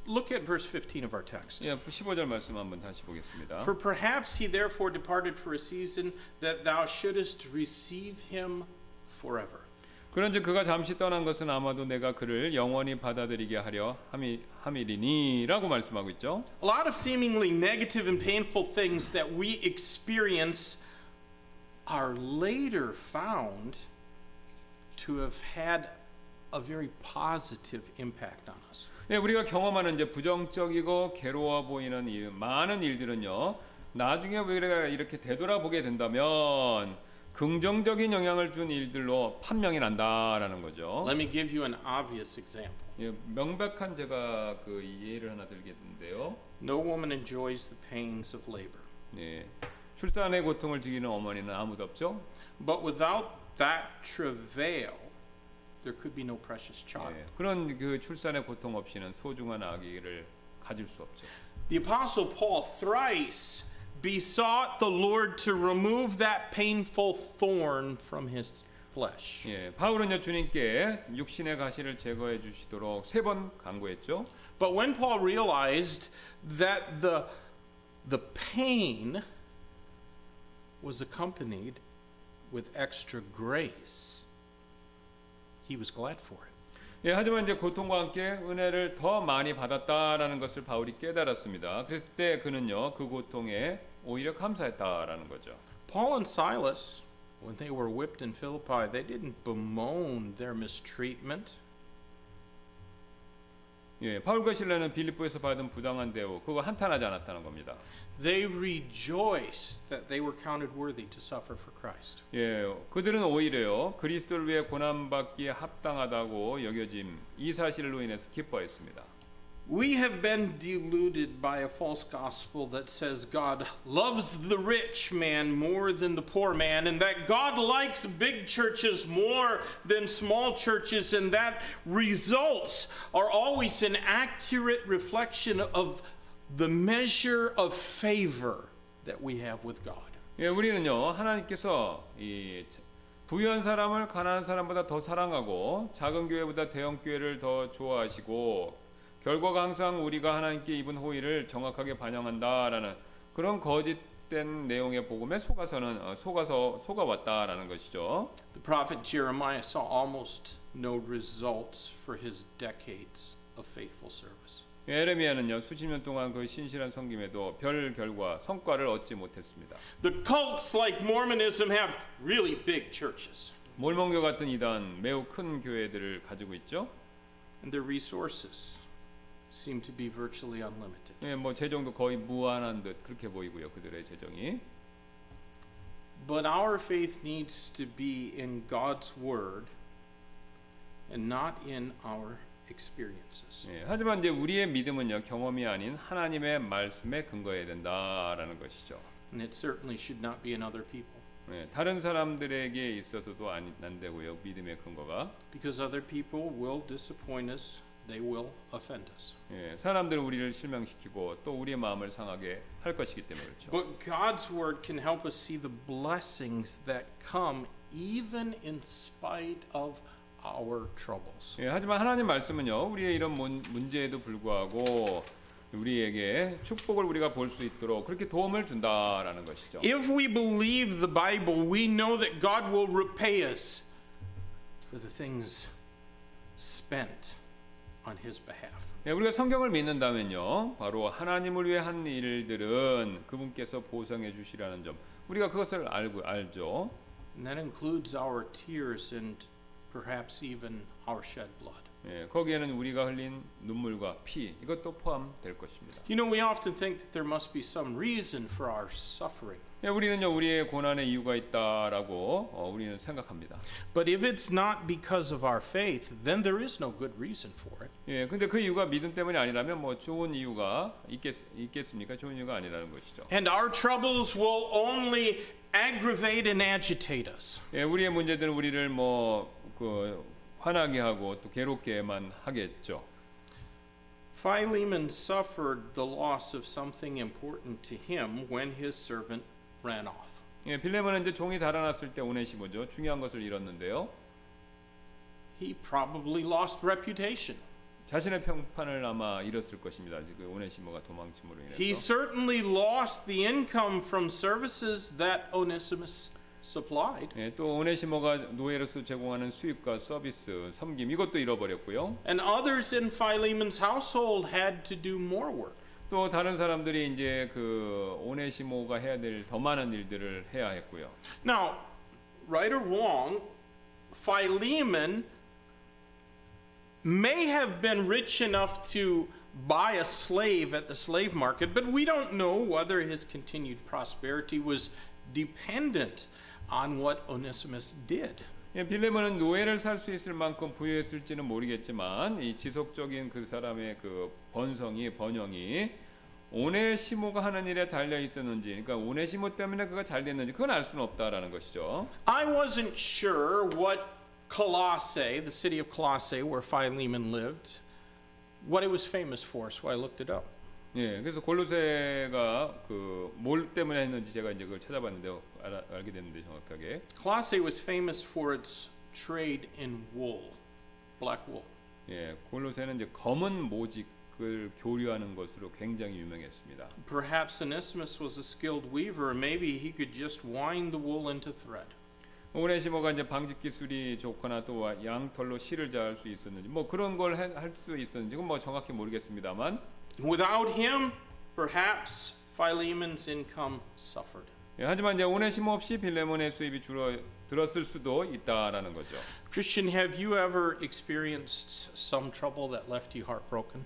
look at verse 15 of our text. 예, 15절 말씀 한번 다시 보겠습니다. For perhaps he therefore departed for a season that thou shouldest receive him forever. 그런즉 그가 잠시 떠난 것은 아마도 내가 그를 영원히 받아들이게 하려 함이, 함이리니라고 말씀하고 있죠. A lot of seemingly negative and painful things that we experience are later found to have had a very positive impact on us. 예, 우리가 경험하는 이제 부정적이고 괴로워 보이는 일, 많은 일들은요. 나중에 우리가 이렇게 되돌아보게 된다면 긍정적인 영향을 준 일들로 판명이 난다라는 거죠. Let me give you an obvious example. 예, 명백한 제가 그 예를 하나 들겠는데요. No woman enjoys the pains of labor. 예, 출산의 고통을 즐기는 어머니는 아무도 없죠. But without that travail, there could be no precious child. 예, 그런 그 출산의 고통 없이는 소중한 아기를 가질 수 없죠. The Apostle Paul thrice besought the Lord to remove that painful thorn from his flesh. 예, 바울은요 주님께 육신의 가시를 제거해 주시도록 세 번 강구했죠. But when Paul realized that the, the pain was accompanied with extra grace, He was glad for it. 예, 하지만 이제 고통과 함께 은혜를 더 많이 받았다라는 것을 바울이 깨달았습니다. 그랬을 때 그는요 그 고통에 오히려 감사했다라는 거죠. Paul and Silas, when they were whipped in Philippi, they didn't bemoan their mistreatment. 예, 바울과 실라는 빌립보에서 받은 부당한 대우 그거 한탄하지 않았다는 겁니다. They rejoiced that they were counted worthy to suffer for Christ. 예, 그들은 오히려요 그리스도를 위해 고난 받기에 합당하다고 여겨짐 이 사실로 인해서 기뻐했습니다. We have been deluded by a false gospel that says God loves the rich man more than the poor man, and that God likes big churches more than small churches, and that results are always an accurate reflection of the measure of favor that we have with God. 예, 우리는요 하나님께서 이 부유한 사람을 가난한 사람보다 더 사랑하고 작은 교회보다 대형 교회를 더 좋아하시고 결과가 항상 우리가 하나님께 입은 호의를 정확하게 반영한다라는 그런 거짓된 내용의 복음에 속아서는 어, 속아서 속아왔다라는 것이죠. The prophet Jeremiah saw almost no results for his decades of faithful service. 에레미야는요 수십 년 동안 그 신실한 섬김에도 별 결과 성과를 얻지 못했습니다. The cults like Mormonism have really big churches, 몰몬교 같은 이단 매우 큰 교회들을 가지고 있죠. and their resources seem to be virtually unlimited. 예, 뭐 재정도 거의 무한한 듯 그렇게 보이고요. 그들의 재정이. But our faith needs to be in God's Word and not in our experiences. 예, 하지만 이제 우리의 믿음은요 경험이 아닌 하나님의 말씀에 근거해야 된다라는 것이죠. And it certainly should not be in other people 예, 다른 사람들에게 있어서도 아니, 안 되고요 믿음의 근거가 because other people will disappoint us, they will offend us. 예, 사람들은 우리를 실망시키고 또 우리의 마음을 상하게 할 것이기 때문에 그렇죠. But God's Word can help us see the blessings that come even in spite of our troubles. 예, 하지만 하나님 말씀은요 우리의 이런 문, 문제에도 불구하고 우리에게 축복을 우리가 볼 수 있도록 그렇게 도움을 준다라는 것이죠. If we believe the Bible, we know that God will repay us for the things spent on His behalf. 네, 우리가 성경을 믿는다면요, 바로 하나님을 위해 한 일들은 그분께서 보상해 주시라는 점, 우리가 그것을 알고 알죠. And that includes our tears and perhaps even our shed blood. 예, 거기에는 우리가 흘린 눈물과 피 이것도 포함될 것입니다. You know, we often think that there must be some reason for our suffering. 예, 우리는요, 우리의 고난의 이유가 있다라고 어, 우리는 생각합니다. But if it's not because of our faith, then there is no good reason for it. 예, 근데 그 이유가 믿음 때문이 아니라면 뭐 좋은 이유가 있겠, 있겠습니까? 좋은 이유가 아니라는 것이죠. And our troubles will only aggravate and agitate us. 예, 우리의 문제들은 우리를 뭐 그 화나게 하고 또 괴롭게만 하겠죠. Philemon suffered the loss of something important to him when his servant ran off. 예, 빌레몬은 이제 종이 달아났을 때 오네시모죠. 중요한 것을 잃었는데요. He probably lost reputation. 자신의 평판을 아마 잃었을 것입니다. 그 오네시모가 도망침으로 인해서. He certainly lost the income from services that Onesimus supplied. 예, 또 오네시모가 노예로서 제공하는 수입과 서비스, 섬김 이것도 잃어버렸고요. And others in Philemon's household had to do more work. 또 다른 사람들이 이제 그 오네시모가 해야 될 더 많은 일들을 해야 했고요. Now, right or wrong, Philemon may have been rich enough to buy a slave at the slave market, but we don't know whether his continued prosperity was dependent on what Onesimus did. 예, 빌레몬은 노예를 살 수 있을 만큼 부유했을지는 모르겠지만 이 지속적인 그 사람의 그 번성이 번영이 오네시모가 하는 일에 달려 있었는지, 그러니까 오네시모 때문에 그가 잘 됐는지 그건 알 수는 없다라는 것이죠. I wasn't sure what Colossae, the city of Colossae where Philemon lived, what it was famous for, so I looked it up. 예, 그래서 골로새가 그뭘 때문에 했는지 제가 이제 그걸 찾아봤는데 요 알아, 알게 됐는데 정확하게 Colossae was famous for its trade in wool, black wool. 예, 골로새는 이제 검은 모직을 교류하는 것으로 굉장히 유명했습니다. Perhaps Onesimus was a skilled weaver, maybe he could just wind the wool into thread. 오네시모가 이제 방직 기술이 좋거나 또 양털로 실을 자를 수 있었는지 뭐 그런 걸 할 수 있었는지 뭐 정확히 모르겠습니다만 Without him, perhaps Philemon's income suffered. 예, 하지만 이제 오네시모 없이 빌레몬의 수입이 줄어 들었을 수도 있다라는 거죠. Christian, have you ever experienced some trouble that left you heartbroken?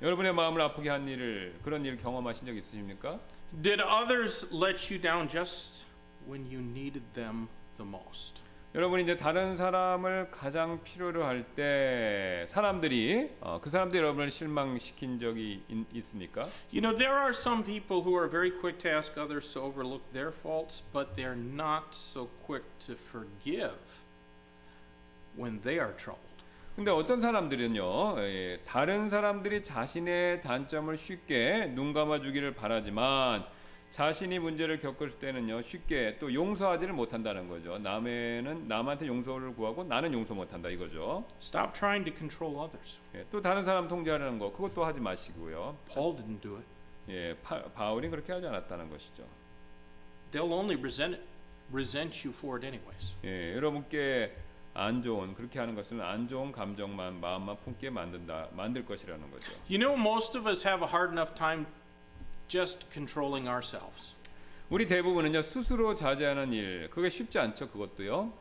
여러분의 마음을 아프게 한 일을 그런 일 경험하신 적 있으십니까? Did others let you down just when you needed them the most? 여러분이 이제 다른 사람을 가장 필요로 할 때 사람들이 어, 그 사람들이 여러분을 실망시킨 적이 있, 있습니까? You know, there are some people who are very quick to ask others to overlook their faults, but they're not so quick to forgive when they are troubled. 근데 어떤 사람들은요, 예, 다른 사람들이 자신의 단점을 쉽게 눈 감아주기를 바라지만 자신이 문제를 겪을 때는요, 쉽게 또 용서하지를 못한다는 거죠. 남에는 남한테 용서를 구하고 나는 용서 못한다 이거죠. Stop trying to control others. 예, 또 다른 사람 통제하려는 거 그것도 하지 마시고요. Paul didn't do it. 예, 파, 바울이 그렇게 하지 않았다는 것이죠. They'll only resent it, resent you for it anyways. 예, 여러분께 안 좋은 그렇게 하는 것은 안 좋은 감정만 마음만 품게 만든다 만들 것이라는 거죠. You know, most of us have a hard enough time just controlling ourselves. 우리 대부분은요 스스로 자제하는 일 그게 쉽지 않죠 그것도요.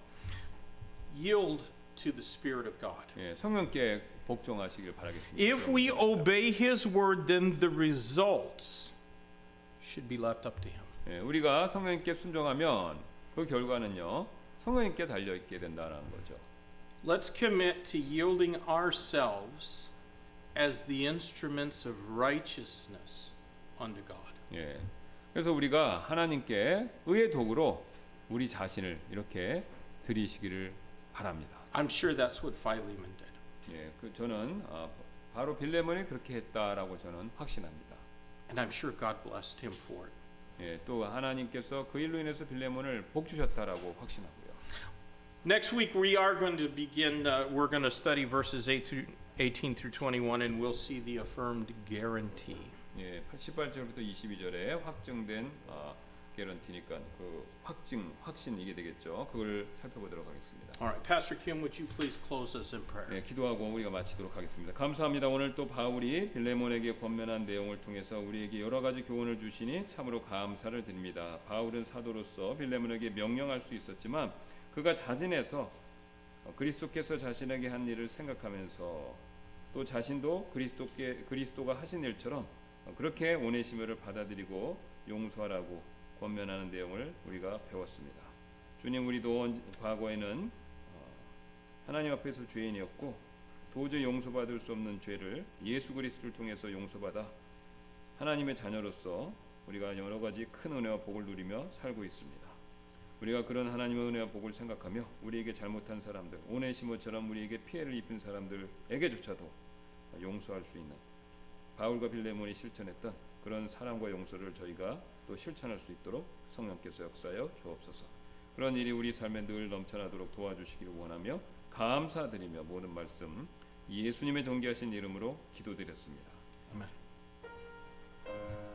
Yield to the Spirit of God. 예, 성령께 복종하시길 바라겠습니다. If we obey His word, then the results should be left up to Him. 예, 우리가 성령께 순종하면 그 결과는요 성령께 달려 있게 된다는 거죠. Let's commit to yielding ourselves as the instruments of righteousness Unto God. 예, 그래서 우리가 하나님께 의의 도구로 우리 자신을 이렇게 드리시기를 바랍니다. I'm sure that's what Philemon did. 예, 그 저는 아, 바로 빌레몬이 그렇게 했다라고 저는 확신합니다. And I'm sure God blessed him for it. 예, 또 하나님께서 그 일로 인해서 빌레몬을 복 주셨다라고 확신하고요. Next week we are going to begin, uh, we're going to study verses 8 through, 18 through 21, and we'll see the affirmed guarantee. 예, 18절부터 22절에 확정된 아, 개런티니까 그 확증, 확신 이게 되겠죠. 그걸 살펴보도록 하겠습니다. All right, Pastor Kim, would you please close us in prayer? 예, 기도하고 우리가 마치도록 하겠습니다. 감사합니다. 오늘 또 바울이 빌레몬에게 권면한 내용을 통해서 우리에게 여러 가지 교훈을 주시니 참으로 감사를 드립니다. 바울은 사도로서 빌레몬에게 명령할 수 있었지만 그가 자진해서 어, 그리스도께서 자신에게 한 일을 생각하면서 또 자신도 그리스도께 그리스도가 하신 일처럼 어, 그렇게 오네시모를 받아들이고 용서하라고 권면하는 내용을 우리가 배웠습니다. 주님 우리도 언- 과거에는 어, 하나님 앞에서 죄인이었고 도저히 용서받을 수 없는 죄를 예수 그리스도를 통해서 용서받아 하나님의 자녀로서 우리가 여러 가지 큰 은혜와 복을 누리며 살고 있습니다. 우리가 그런 하나님의 은혜와 복을 생각하며 우리에게 잘못한 사람들, 오네시모처럼 우리에게 피해를 입힌 사람들에게조차도 용서할 수 있는 바울과 빌레몬이 실천했던 그런 사랑과 용서를 저희가 또 실천할 수 있도록 성령께서 역사하여 주옵소서. 그런 일이 우리 삶에 늘 넘쳐나도록 도와주시기를 원하며 감사드리며 모든 말씀 예수님의 존귀하신 이름으로 기도드렸습니다. 아멘.